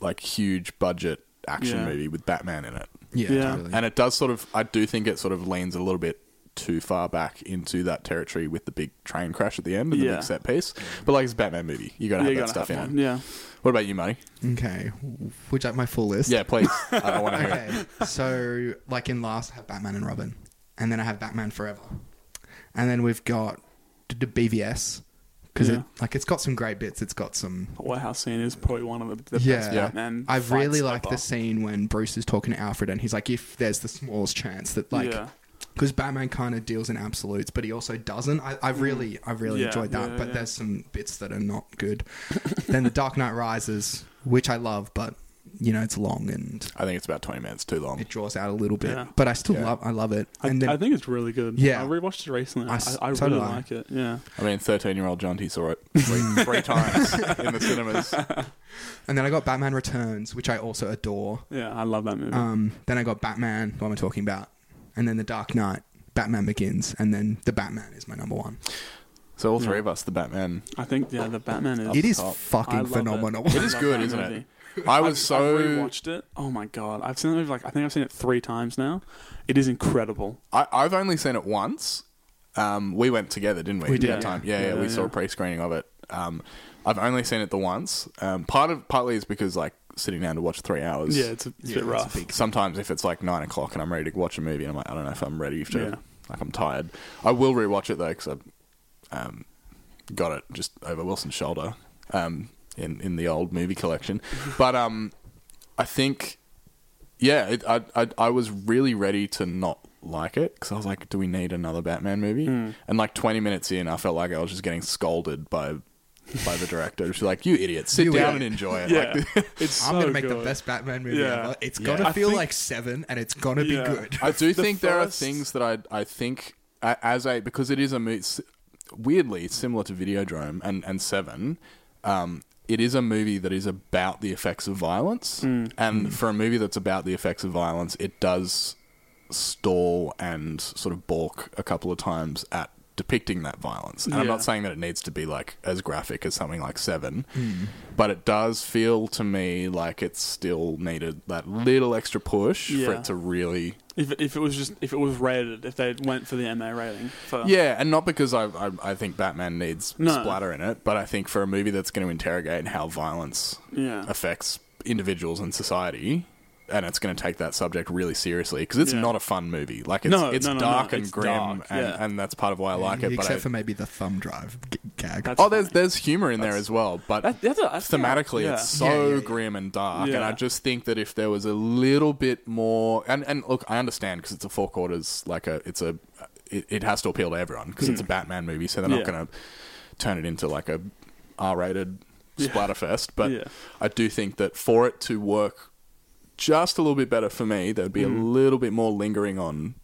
like huge budget action Yeah. movie with Batman in it, yeah, Yeah. totally. and it does sort of. I do think it sort of leans a little bit too far back into that territory with the big train crash at the end and the Yeah. big set piece. But like it's a Batman movie, you got to have you that stuff have in it. Yeah. What about you, Marty? okay. Would you like my full list? Yeah, please. I don't want to hear it. Okay, so like in last, I have Batman and Robin, and then I have Batman Forever, and then we've got the the BVS because Yeah. it like it's got some great bits. It's got some The warehouse scene is probably one of the, the yeah. best Batman. I really fights like the scene when Bruce is talking to Alfred, and he's like, "If there's the smallest chance that like." yeah. Because Batman kind of deals in absolutes, but he also doesn't. I, I mm-hmm. really, I really. Yeah, enjoyed that. yeah, but yeah. there's some bits that are not good. then the Dark Knight Rises, which I love, but you know it's long and I think it's about twenty minutes too long. it draws out a little bit. Yeah. But I still Yeah. love I love it. I, And then I think it's really good. Yeah. I rewatched it recently. I I, s- I, so really did I. like it. Yeah. I mean, thirteen-year-old Jonty saw it three, three times in the cinemas. and then I got Batman Returns, which I also adore. Yeah, I love that movie. Um, then I got Batman, what am I talking about? And then The Dark Knight, Batman Begins, and then The Batman is my number one. So all three Yeah. of us, the Batman. I think yeah, the Batman is. It is top. I fucking love phenomenal. It, It is I love good, that isn't movie. It? I was so I've rewatched it. Oh my god, I've seen movie like I think I've seen it three times now. It is incredible. I, I've only seen it once. Um, we went together, didn't we? We did, that yeah. time. Yeah, yeah, Yeah, we saw a pre-screening of it. Um, I've only seen it the once. Um, part of partly is because like sitting down to watch three hours. Yeah, it's a, it's a Yeah, bit a rough. big- Sometimes if it's like nine o'clock and I'm ready to watch a movie, and I'm like, I don't know if I'm ready to. Yeah. Like I'm tired. I will rewatch it though because I um, got it just over Wilson's shoulder um, in in the old movie collection. but um, I think yeah, it, I, I I was really ready to not like it because I was like, do we need another Batman movie? Hmm. And like 20 minutes in, I felt like I was just getting scolded by by the director. She's like, you idiot, sit You down idiot." and enjoy it. Yeah, Like, it's I'm so gonna make the best Batman movie Yeah. ever. It's Yeah. gonna I feel think- like seven, and it's gonna Yeah. be good. I do The think there are things that I I think as a because it is a movie. Weirdly, similar to Videodrome and and Seven. Um, it is a movie that is about the effects of violence, Mm. and for a movie that's about the effects of violence, it does stall and sort of balk a couple of times at depicting that violence. And I'm not saying that it needs to be like as graphic as something like Seven, hmm. but it does feel to me like it still needed that little extra push for it to really If it, if it was just if it was rated, if they went for the MA rating, for, Yeah, and not because I, I I think Batman needs No. splatter in it, but I think for a movie that's going to interrogate how violence yeah, affects individuals and society, and it's going to take that subject really seriously because it's Yeah. not a fun movie. Like it's No, it's no, no, dark no, and it's grim, dark, and, yeah. and that's part of why I like it. But Except I, for maybe the thumb drive g- gag. Oh, there's funny. there's humor in there as well, but That- that's a- I think I- thematically yeah. it's so Yeah, yeah, yeah. grim and dark, and I just think that if there was a little bit more, and and look, I understand because it's a four quarters, like a it's a it, it has to appeal to everyone because it's a Batman movie, so they're not Hmm. Yeah. going to turn it into like a R-rated Yeah. splatterfest. But Yeah. I do think that for it to work just a little bit better for me, there'd be a little bit more lingering on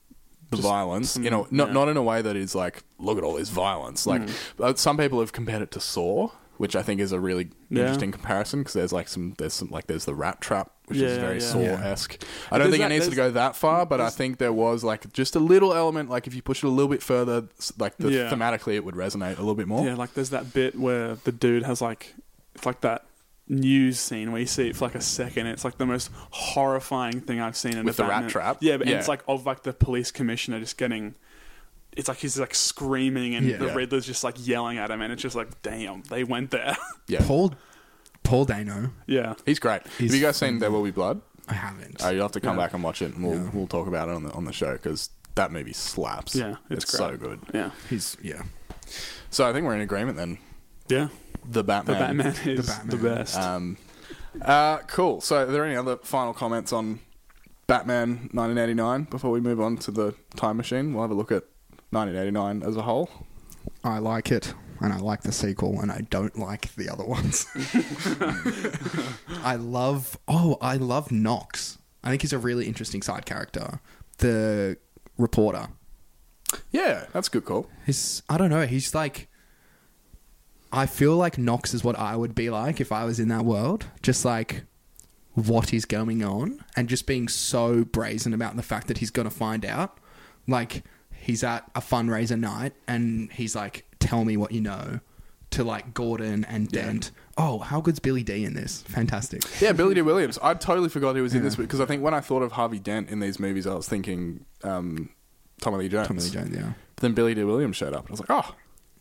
the. Just violence. some- you know, not yeah. not in a way that is like, look at all this violence. Like uh, some people have compared it to Saw. Which I think is a really Yeah. interesting comparison because there's like some there's some like there's the rat trap which is very yeah. Saw esque. I don't There's think that- it needs to go that far, but I think there was like just a little element like if you push it a little bit further, like the, Yeah. thematically it would resonate a little bit more. yeah. Like there's that bit where the dude has like it's like that news scene where you see it for like a second. It's like the most horrifying thing I've seen in With a the rat trap? Yeah, but Yeah. it's like of like the police commissioner just getting. It's like he's like screaming and Yeah. the Yeah. Riddler's just like yelling at him, and it's just like, damn, they went there. Yeah, Paul Paul Dano. yeah, he's great. He's have you guys seen There Will Be Blood? I haven't. Uh, you'll have to come Yeah. back and watch it, and we'll Yeah. we'll talk about it on the on the show because that movie slaps. Yeah, it's it's so good. yeah, He's yeah. So I think we're in agreement then. yeah. The Batman. The Batman. Batman is the, Batman. best. Um, uh, cool. So, are there any other final comments on Batman 1989 before we move on to the time machine? We'll have a look at 1989 as a whole. I like it, and I like the sequel, and I don't like the other ones. I love. Oh, I love Knox. I think he's a really interesting side character. The reporter. Yeah, that's a good call. He's. I don't know. He's like. I feel like Knox is what I would be like if I was in that world. Just like what is going on, and just being so brazen about the fact that he's going to find out. Like he's at a fundraiser night, and he's like, "Tell me what you know." To like Gordon and Dent. Oh, how good's Billy Dee in this? Fantastic. Yeah, Billy Dee Williams. I totally forgot he was in Yeah. this because I think when I thought of Harvey Dent in these movies, I was thinking um, Tommy Lee Jones. Tommy Lee Jones. Yeah. But then Billy Dee Williams showed up, and I was like, oh,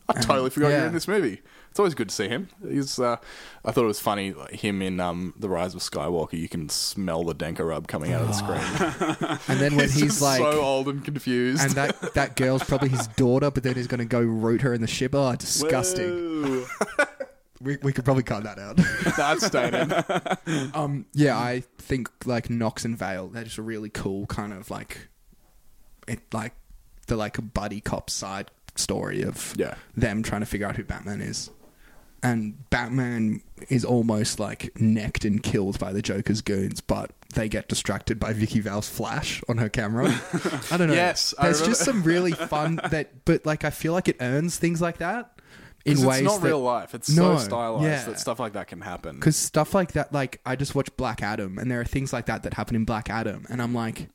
I totally forgot you yeah. were in this movie. It's always good to see him. He's. Uh, I thought it was funny, like, him in um, the Rise of Skywalker. You can smell the Dencorub coming out of the screen. And then when He's just like, so old and confused. and that that girl's probably his daughter, but then he's going to go root her in the ship. Oh, disgusting. Whoa. We, we could probably cut that out. That's staying in. um, yeah, I think like Knox and Vale, they're just a really cool kind of like, it like the like a buddy cop side story of Yeah. them trying to figure out who Batman is. And Batman is almost like necked and killed by the Joker's goons, but they get distracted by Vicky Vale's flash on her camera. I don't know. Yes, there's just some really fun that, but like I feel like it earns things like that in ways it's not that, real life. It's No, so stylized yeah. that stuff like that can happen. because stuff like that, like I just watched Black Adam, and there are things like that that happen in Black Adam, and I'm like,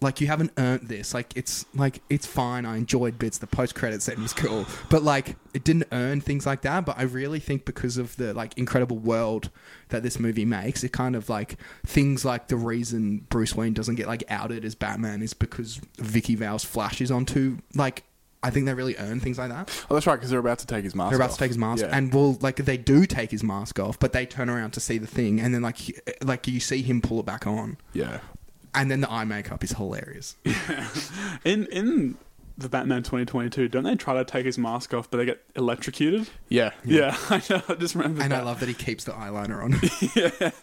like you haven't earned this. Like it's like it's fine. I enjoyed bits. The post credit scene was cool, but like it didn't earn things like that. But I really think because of the like incredible world that this movie makes, it kind of like things like the reason Bruce Wayne doesn't get like outed as Batman is because Vicky Vale's flash is on too. Like I think they really earn things like that. Oh, that's right, because they're about to take his mask They're about off. to take his mask, Yeah. and well, like they do take his mask off, but they turn around to see the thing, and then like he- like you see him pull it back on, yeah. And then the eye makeup is hilarious. In in the Batman 2022, don't they try to take his mask off, but they get electrocuted? Yeah. Yeah, I know. I just remember. and that. I love that he keeps the eyeliner on.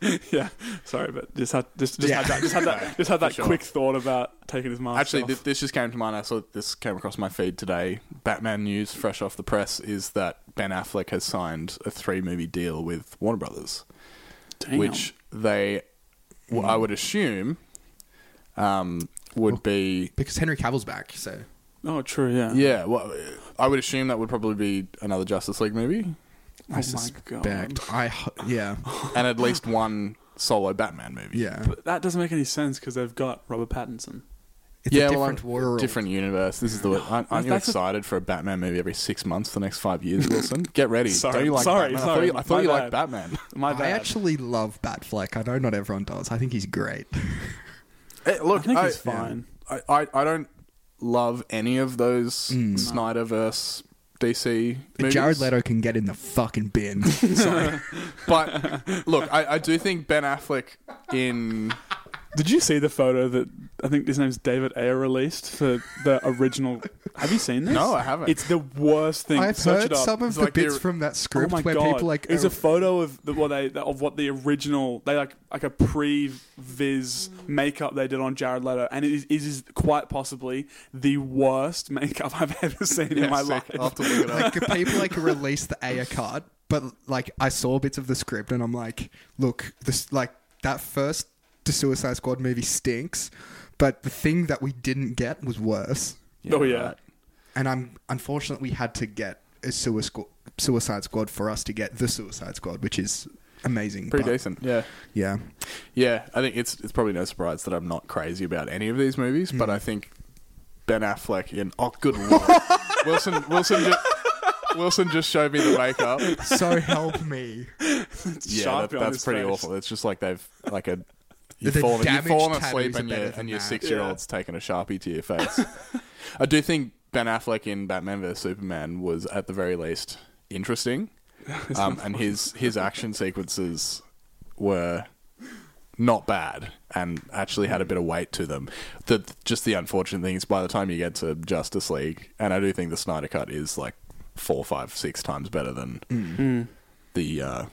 yeah, yeah. Sorry, but just had just just Yeah. had that just had that just had that For sure. quick thought about taking his mask Actually, off. th- this just came to mind. I saw this came across my feed today. Batman news, fresh off the press, is that Ben Affleck has signed a three movie deal with Warner Brothers, Damn. which they, well, I mm. would assume, um, would be because Henry Cavill's back, so oh, true. Yeah. yeah. Well, I would assume that would probably be another Justice League movie, I my suspect. I ho- yeah and at least one solo Batman movie. yeah. But that doesn't make any sense because they've got Robert Pattinson. It's yeah, a well, different I'm- world. different universe. This is the. Aren't, aren't you That's a- excited for a Batman movie every six months for the next five years, Wilson? Get ready. Sorry, Don't you like sorry, Batman? I thought you, I thought my you liked bad. Batman. My bad. I actually love Batfleck. I know not everyone does. I think he's great. Hey, look, I think I, he's fine. I, I, I don't love any of those Mm. Snyderverse DC movies. Jared Leto can get in the fucking bin. But look, I, I do think Ben Affleck in Did you see the photo that I think his name's David Ayer released for the original? Have you seen this? No, I haven't. It's the worst thing. I've Search heard it up. some of It's the like bits the- from that script oh my where god! people like it's uh, a photo of the, what they of what the original they like like a pre-viz makeup they did on Jared Leto, and it is, it is quite possibly the worst makeup I've ever seen in my sick. life. I'll have to look it up. like people like release the Ayer cut, but like I saw bits of the script and I'm like, look, this like that first The Suicide Squad movie stinks, but the thing that we didn't get was worse. oh yeah, right. And I'm unfortunate we had to get a Suicide Squad, Suicide Squad for us to get the Suicide Squad, which is amazing. Pretty but- decent. Yeah. Yeah. Yeah, I think it's it's probably no surprise that I'm not crazy about any of these movies, but mm. I think Ben Affleck in oh good lord, Wilson Wilson just, Wilson just showed me the makeup. So help me. Yeah, that, that's pretty face. awful. It's just like they've like a you've The fallen, you've fallen asleep and, better your and your six year old's taken a sharpie to your face. I do think Ben Affleck in Batman vs Superman was at the very least interesting, um, and his his action sequences were not bad and actually had a bit of weight to them. The just the unfortunate thing is by the time you get to Justice League, and I do think the Snyder Cut is like four, five, six times better than Mm. the uh,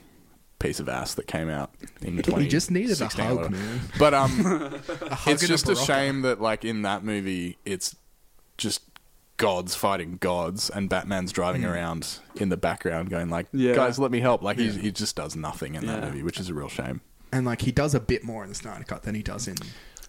piece of ass that came out in twenty. He just needed a hug, man. But um, A hug it's and just a Berocca. shame that like in that movie, it's just gods fighting gods, and Batman's driving around in the background going like, Yeah. "Guys, let me help!" Like he he just does nothing in that Yeah. movie, which is a real shame. And like he does a bit more in the Snyder Cut than he does in.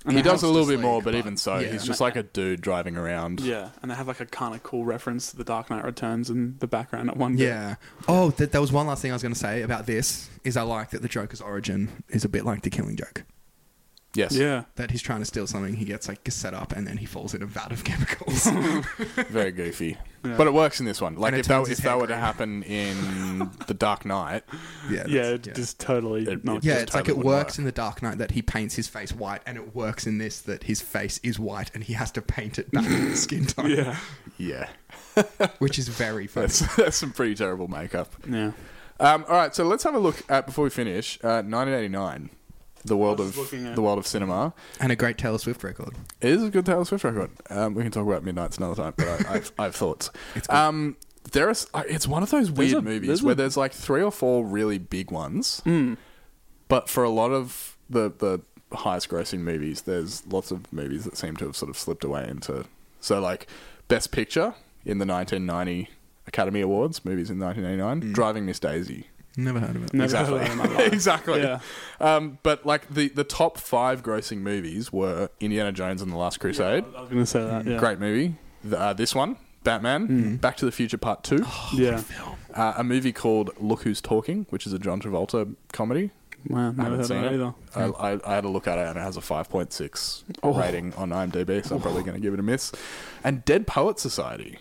And he does a little bit more, but even so, yeah. he's just like a dude driving around. Yeah, and they have like a kind of cool reference to the Dark Knight Returns in the background at one bit. Yeah. Oh, th- there was one last thing I was going to say about this. Is I like that the Joker's origin is a bit like the Killing Joke. Yes. yeah. That he's trying to steal something, he gets like set up, and then he falls in a vat of chemicals. Very goofy. But it works in this one. Like And it if that turns if that hair were to green. happen in The Dark Knight, yeah. Yeah, that's- it just totally. It- not Yeah, just it's like totally it wouldn't works work. in the Dark Knight that he paints his face white, and it works in this that his face is white, and he has to paint it back to the skin tone. yeah, yeah, which is very funny. that's that's some pretty terrible makeup. yeah. Um, all right, so let's have a look at before we finish. Uh, 1989, the world of the world of cinema. and a great Taylor Swift record. It is a good Taylor Swift record. Um, we can talk about Midnight's another time, but I, I've, I have thoughts. It's good. Um, there is. uh, It's one of those weird a- movies there's where a- there's like three or four really big ones, Hmm. but for a lot of the the highest grossing movies, there's lots of movies that seem to have sort of slipped away into. So like, Best Picture in the 1990 Academy Awards movies in 1989. Driving Miss Daisy. Never heard of it. Never exactly. heard of that in my life. exactly. Yeah. Um, but like the the top five grossing movies were Indiana Jones and the Last Crusade. I was going to say that. Yeah. Great movie. The, uh, this one, Batman. Back to the Future Part Two. Yeah. Uh, a movie called Look Who's Talking, which is a John Travolta comedy. Wow. I Never haven't heard of seen that it. either. I, I, I had a look at it and it has a 5.6 Oh. rating on IMDb, so I'm probably going to give it a miss. And Dead Poet Society,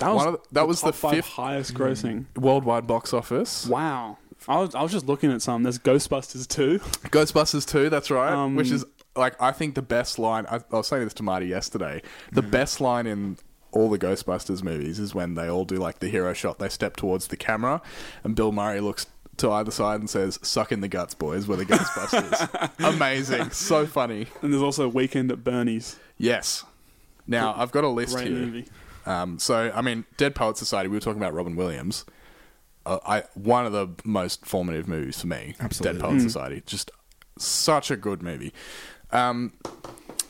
That was One of the- that was the top five fifth- highest grossing. worldwide box office. Wow. I was I was just looking at some. There's Ghostbusters 2. Ghostbusters 2, that's right. Um, which is, like, I think the best line. I, I was saying this to Marty yesterday. The Mm-hmm. best line in all the Ghostbusters movies is when they all do, like, the hero shot. They step towards the camera, and Bill Murray looks to either side and says, Suck in the guts, boys. We're the Ghostbusters. Amazing. So funny. And there's also Weekend at Bernie's. Yes. Now, I've got a list Great here. movie. Um, so, I mean, Dead Poet Society, we were talking about Robin Williams. Uh, I One of the most formative movies for me. Absolutely. Dead Poet Society. Just such a good movie. Um,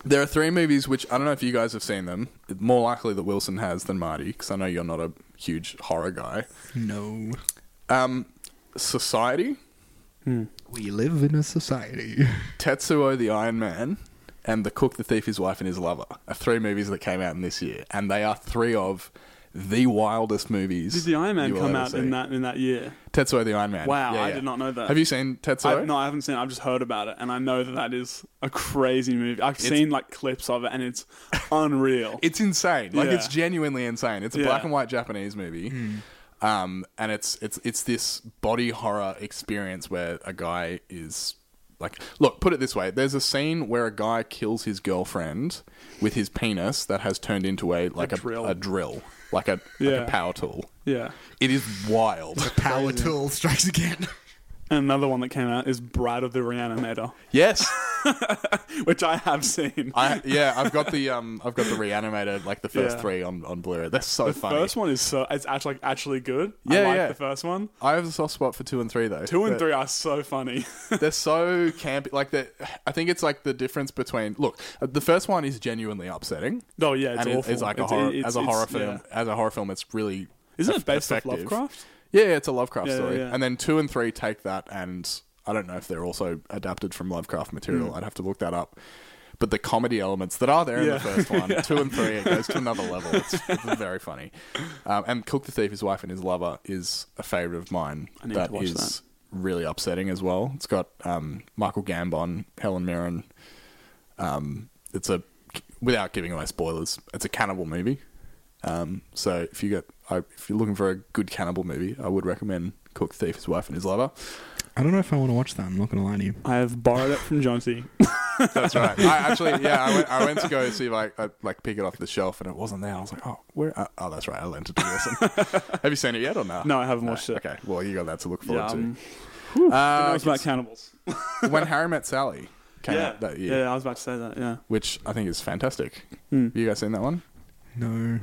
there are three movies which I don't know if you guys have seen them. More likely that Wilson has than Marty, because I know you're not a huge horror guy. No. Um, Society, We live in a society. Tetsuo the Iron Man, and The Cook, the Thief, His Wife, and His Lover are three movies that came out in this year, and they are three of the wildest movies. Did the Iron Man come out see. in that in that year? Tetsuo the Iron Man. Wow, Yeah, I yeah. did not know that. Have you seen Tetsuo? I, no, I haven't seen. it. I've just heard about it, and I know that that is a crazy movie. I've seen like clips of it, and it's unreal. It's insane. Like Yeah. it's genuinely insane. It's a black and white Japanese movie. Hmm. Um, and it's it's it's this body horror experience where a guy is like look, put it this way. There's a scene where a guy kills his girlfriend with his penis that has turned into a like a, drill. a drill. Like a like a power tool. yeah. It is wild. the Power tool strikes again. And another one that came out is Bride of the Reanimator, yes. which I have seen. I yeah, I've got the um I've got the reanimated like the first Yeah. three on, on Blu-ray. They're so the funny. first one is so it's actually actually good. Yeah, I like yeah. the first one. I have a soft spot for two and three though. Two and three are so funny. they're so campy. Like that, I think it's like the difference between. Look, uh, the first one is genuinely upsetting. oh yeah, it's and it- awful. it's like a horror as a horror film. yeah. As a horror film, it's really Isn't eff- it based off effective. Lovecraft? Yeah, yeah, it's a Lovecraft Yeah, story. yeah. And then two and three take that, and I don't know if they're also adapted from Lovecraft material. I'd have to look that up. But the comedy elements that are there in Yeah. the first one, two and three, it goes to another level. It's, it's very funny. Um, and Cook the Thief, his wife, and his lover is a favorite of mine. I need that to watch is that. really upsetting as well. It's got um, Michael Gambon, Helen Mirren. Um, it's a without giving away spoilers. It's a cannibal movie. Um, so if you get I, if you're looking for a good cannibal movie, I would recommend Cook the Thief, his wife, and his lover. I don't know if I want to watch that. I'm not going to lie to you. I have borrowed it from Jonty. That's right. I actually, yeah, I went, I went to go see if I, I like pick it off the shelf, and it wasn't there. I was like, oh, where? Uh, oh, that's right. I lent it to Wilson. Have you seen it yet or not? No, I haven't watched it. Okay, well, you got that to look forward Yeah, um, to. It Uh, was about cannibals. when Harry Met Sally came yeah, out that year, yeah, I was about to say that. Yeah, which I think is fantastic. Hmm. Have you guys seen that one? No.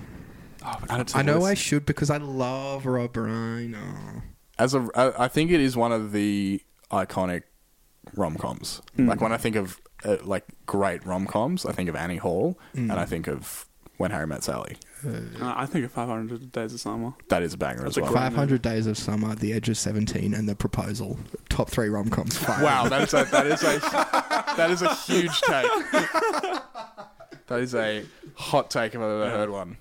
Oh, add I know I should because I love Rob Reiner. Oh. as a I I think it is one of the iconic rom coms. Hmm. Like when I think of uh, like great rom coms, I think of Annie Hall Hmm. and I think of When Harry Met Sally. uh, I think of 500 Days of Summer. That is a banger That's as well. great- 500 Days of Summer, The Edge of 17, and The Proposal. Top three rom coms. Wow, that is a that is a that is a huge take. That is a hot take if I've ever heard one.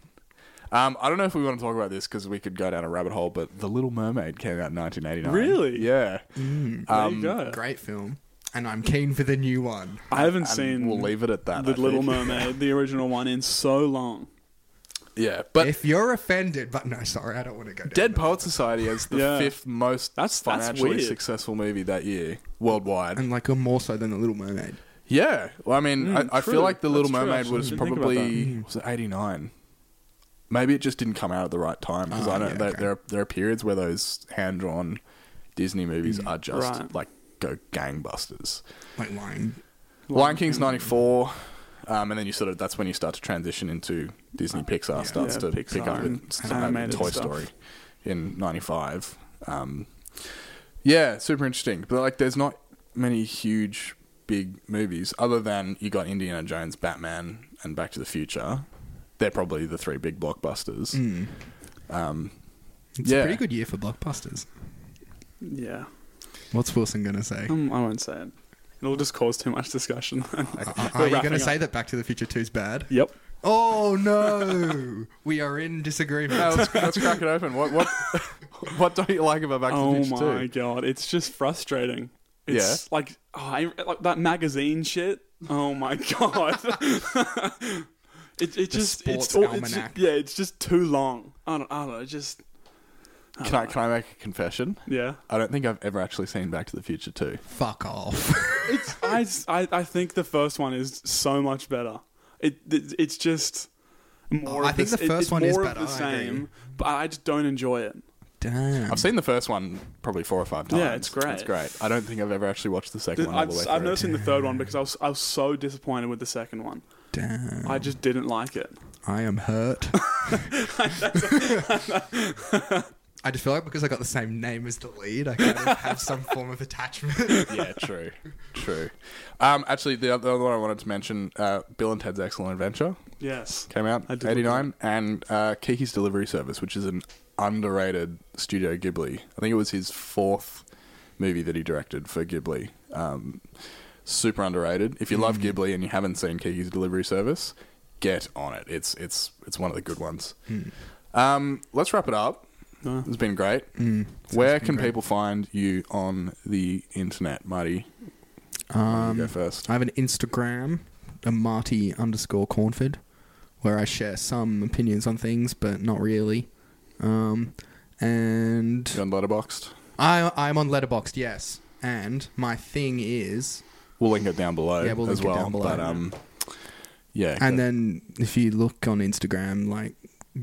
Um, I don't know if we want to talk about this because we could go down a rabbit hole, but The Little Mermaid came out in 1989. Really? Yeah. There Um, you go. Great film. And I'm keen for the new one. I haven't And seen we'll leave it at that. The I Little think. Mermaid, the original one, in so long. Yeah, but if you're offended, but no, sorry, I don't want to go Dead. Poet Society is the Yeah. fifth most That's- that's financially weird. successful movie that year worldwide. And like more so than The Little Mermaid. yeah, well, I mean, Mm, I, I feel like The Little That's Mermaid actually. was Didn't think about probably was it eighty nine. Maybe it just didn't come out at the right time because Oh, I know yeah, there, okay. there are there are periods where those hand drawn Disney movies are just Right. like go gangbusters. Like Lion. Lion King's ninety four. Um, and then you sort of that's when you start to transition into Disney Pixar starts Yeah, to pick up and with animated Toy stuff. Story in '95. Um, yeah, super interesting. But like, there's not many huge big movies other than you got Indiana Jones, Batman, and Back to the Future. They're probably the three big blockbusters. Mm. Um, It's Yeah. a pretty good year for blockbusters. Yeah. What's Wilson gonna say? Um, I won't say it. It'll just cause too much discussion. Are- We're you gonna say that Back to the Future 2 is bad? Yep. Oh no, we are in disagreement. Now, let's, let's crack it open. What what what don't you like about Back to Oh the Future Oh my 2? god, it's just frustrating. It's like oh, I, like that magazine shit. Oh my god. It it just it's, sports all, it's almanac. yeah, it's just too long. I don't I don't know, it just Can I can I make a confession? yeah. I don't think I've ever actually seen Back to the Future 2. Fuck off. It's I, I I think the first one is so much better. It, it it's just more. Oh, I of think the, the it- first it's one is more better, Of the I agree. same, but I just don't enjoy it. Damn. I've seen the first one probably four or five times. Yeah, it's great. It's great. I don't think I've ever actually watched the second one all I've, the way I've never seen the third one because I was I was so disappointed with the second one. Damn. I just didn't like it. I am hurt. I just feel like because I got the same name as the lead, I kind of have some form of attachment. yeah, true, true. Um, actually, the other one I wanted to mention, uh, Bill and Ted's Excellent Adventure Yes. came out I did eighty nine, and uh, Kiki's Delivery Service, which is an underrated Studio Ghibli. I think it was his fourth movie that he directed for Ghibli. Um, super underrated. If you love Ghibli and you haven't seen Kiki's Delivery Service, get on it. It's it's it's one of the good ones. Um, let's wrap it up. It's been great. Where can people find you on the internet, Marty? Um, you go first. I have an Instagram, a Marty underscore Cornford, where I share some opinions on things, but not really. Um, and You on Letterboxd? I I'm on Letterboxd, yes. And my thing is, We'll link it down below Yeah, we'll as link it well. down below. But um, yeah. and go- then if you look on Instagram, like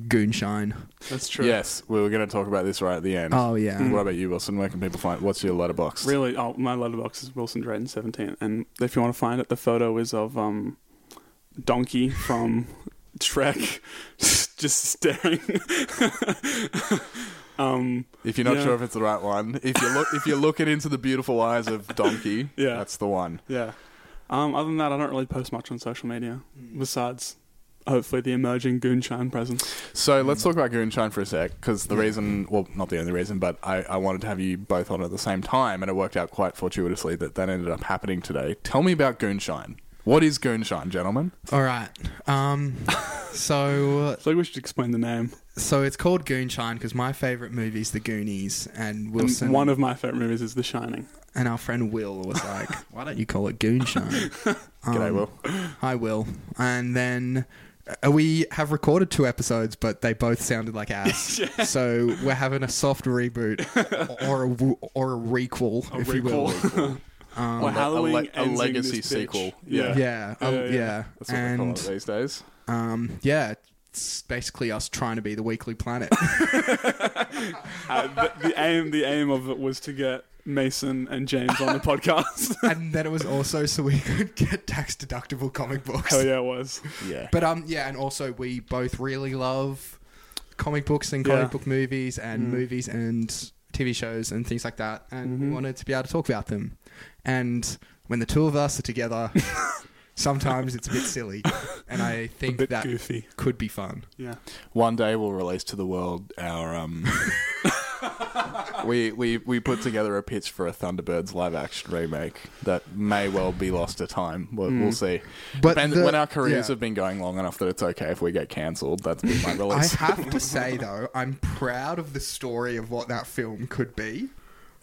Goonshine. That's true. yes, we were going to talk about this right at the end. Oh yeah. What about you, Wilson? Where can people find? What's your letterbox? Really, oh, my letterbox is Wilson Drayton seventeen, and if you want to find it, the photo is of um, Donkey from Shrek, just staring. um, If you're not Yeah. sure if it's the right one, if you look, if you're looking into the beautiful eyes of Donkey, Yeah. that's the one. yeah. Um, other than that, I don't really post much on social media. Besides, hopefully, the emerging Goonshine presence. So let's talk about Goonshine for a sec, because the reason, well, not the only reason, but I, I wanted to have you both on at the same time, and it worked out quite fortuitously that that ended up happening today. Tell me about Goonshine. What is Goonshine, gentlemen? All right. Um, so So we should explain the name. So it's called Goonshine because my favorite movie is The Goonies, and Wilson. And one of my favorite movies is The Shining. and our friend Will was like, "Why don't you call it Goonshine?" G'day, Um, Will. Hi, Will. And then uh, we have recorded two episodes, but they both sounded like ass. So we're having a soft reboot or a, w- or a requel, A if you will. requel. A Or Halloween a le- a legacy sequel. Yeah. Yeah, um, Yeah, yeah, yeah. That's what they call and it these days. um, yeah, it's basically us trying to be the Weekly Planet. Uh, the, the aim, the aim of it was to get Mason and James on the podcast. and then it was also so we could get tax deductible comic books. Hell yeah, it was. Yeah. But um, yeah, and also we both really love comic books and comic Yeah. book movies and movies and TV shows and things like that, and we wanted to be able to talk about them. And when the two of us are together, sometimes it's a bit silly, and I think bit that goofy. could be fun. Yeah. One day we'll release to the world our um. we, we we put together a pitch for a Thunderbirds live action remake that may well be lost to time. We'll, we'll see. But Depends- the- when our careers yeah. have been going long enough that it's okay if we get cancelled. That's been my release. I have to say though, I'm proud of the story of what that film could be.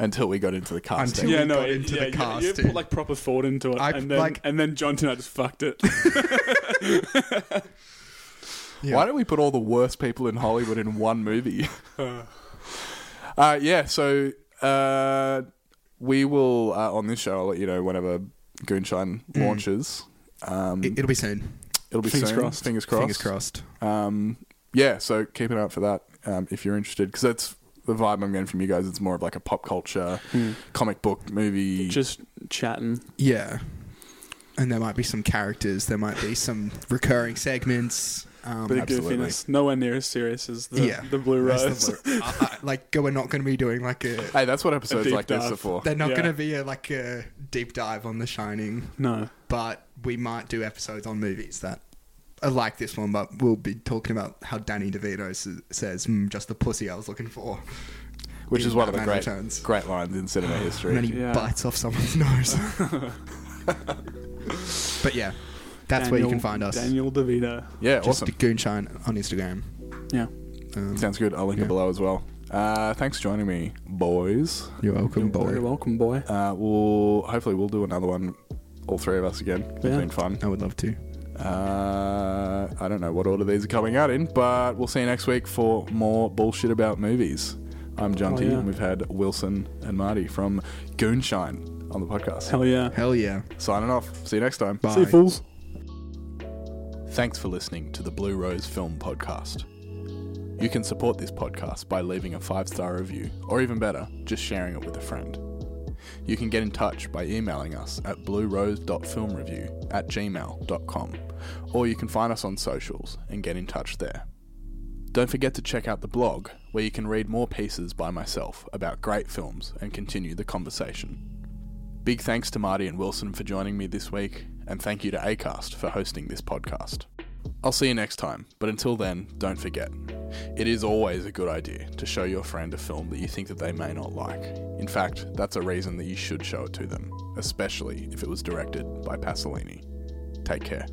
Until we got into the casting. Until- Yeah, we no, got into yeah, the yeah, you put like proper thought into it, I- and then like- and then John Tennant just fucked it. Yeah. Why don't we put all the worst people in Hollywood in one movie? uh, yeah, so uh, we will, uh, on this show, I'll let you know whenever Goonshine launches. Um, It, will be soon. it'll be Fingers soon. crossed. Fingers crossed. Fingers crossed. Um, yeah, so keep an eye out for that um, if you're interested, because that's the vibe I'm getting from you guys. It's more of like a pop culture, comic book movie. just chatting. Yeah. And there might be some characters. There might be some recurring segments. Um, Bit of absolutely. goofiness. Nowhere near as serious as the, yeah, the Blue That's Rose. the blue- I- I- like, we're not going to be doing like a. hey, that's what episodes deep like this are for. They're not Yeah. going to be a, like a deep dive on The Shining, no. but we might do episodes on movies that I like this one, but we'll be talking about how Danny DeVito s- says, mm, "Just the pussy I was looking for," Which in is one of the Batman great, Returns. great lines in cinema history. and then he Yeah. bites off someone's nose. but yeah, that's where you can find us. Daniel DeVito. yeah, Just awesome. Goonshine on Instagram. Yeah. Um, Sounds good. I'll link Yeah. it below as well. Uh, thanks for joining me, boys. You're welcome, boy. You're welcome, boy. Uh, we'll hopefully we'll do another one, all three of us again. It's Yeah. been fun. I would love to. Uh, I don't know what order these are coming out in, but we'll see you next week for more bullshit about movies. I'm Jonty, Oh, yeah. and we've had Wilson and Marty from Goonshine on the podcast. Hell yeah. Hell yeah. Signing off. See you next time. Bye. See you, fools. Thanks for listening to the Blue Rose Film Podcast. You can support this podcast by leaving a five star review, or even better, just sharing it with a friend. You can get in touch by emailing us at bluerose.filmreview at gmail.com, or you can find us on socials and get in touch there. Don't forget to check out the blog, where you can read more pieces by myself about great films and continue the conversation. Big thanks to Marty and Wilson for joining me this week, and thank you to ACAST for hosting this podcast. I'll see you next time, but until then, don't forget. It is always a good idea to show your friend a film that you think that they may not like. In fact, that's a reason that you should show it to them, especially if it was directed by Pasolini. Take care.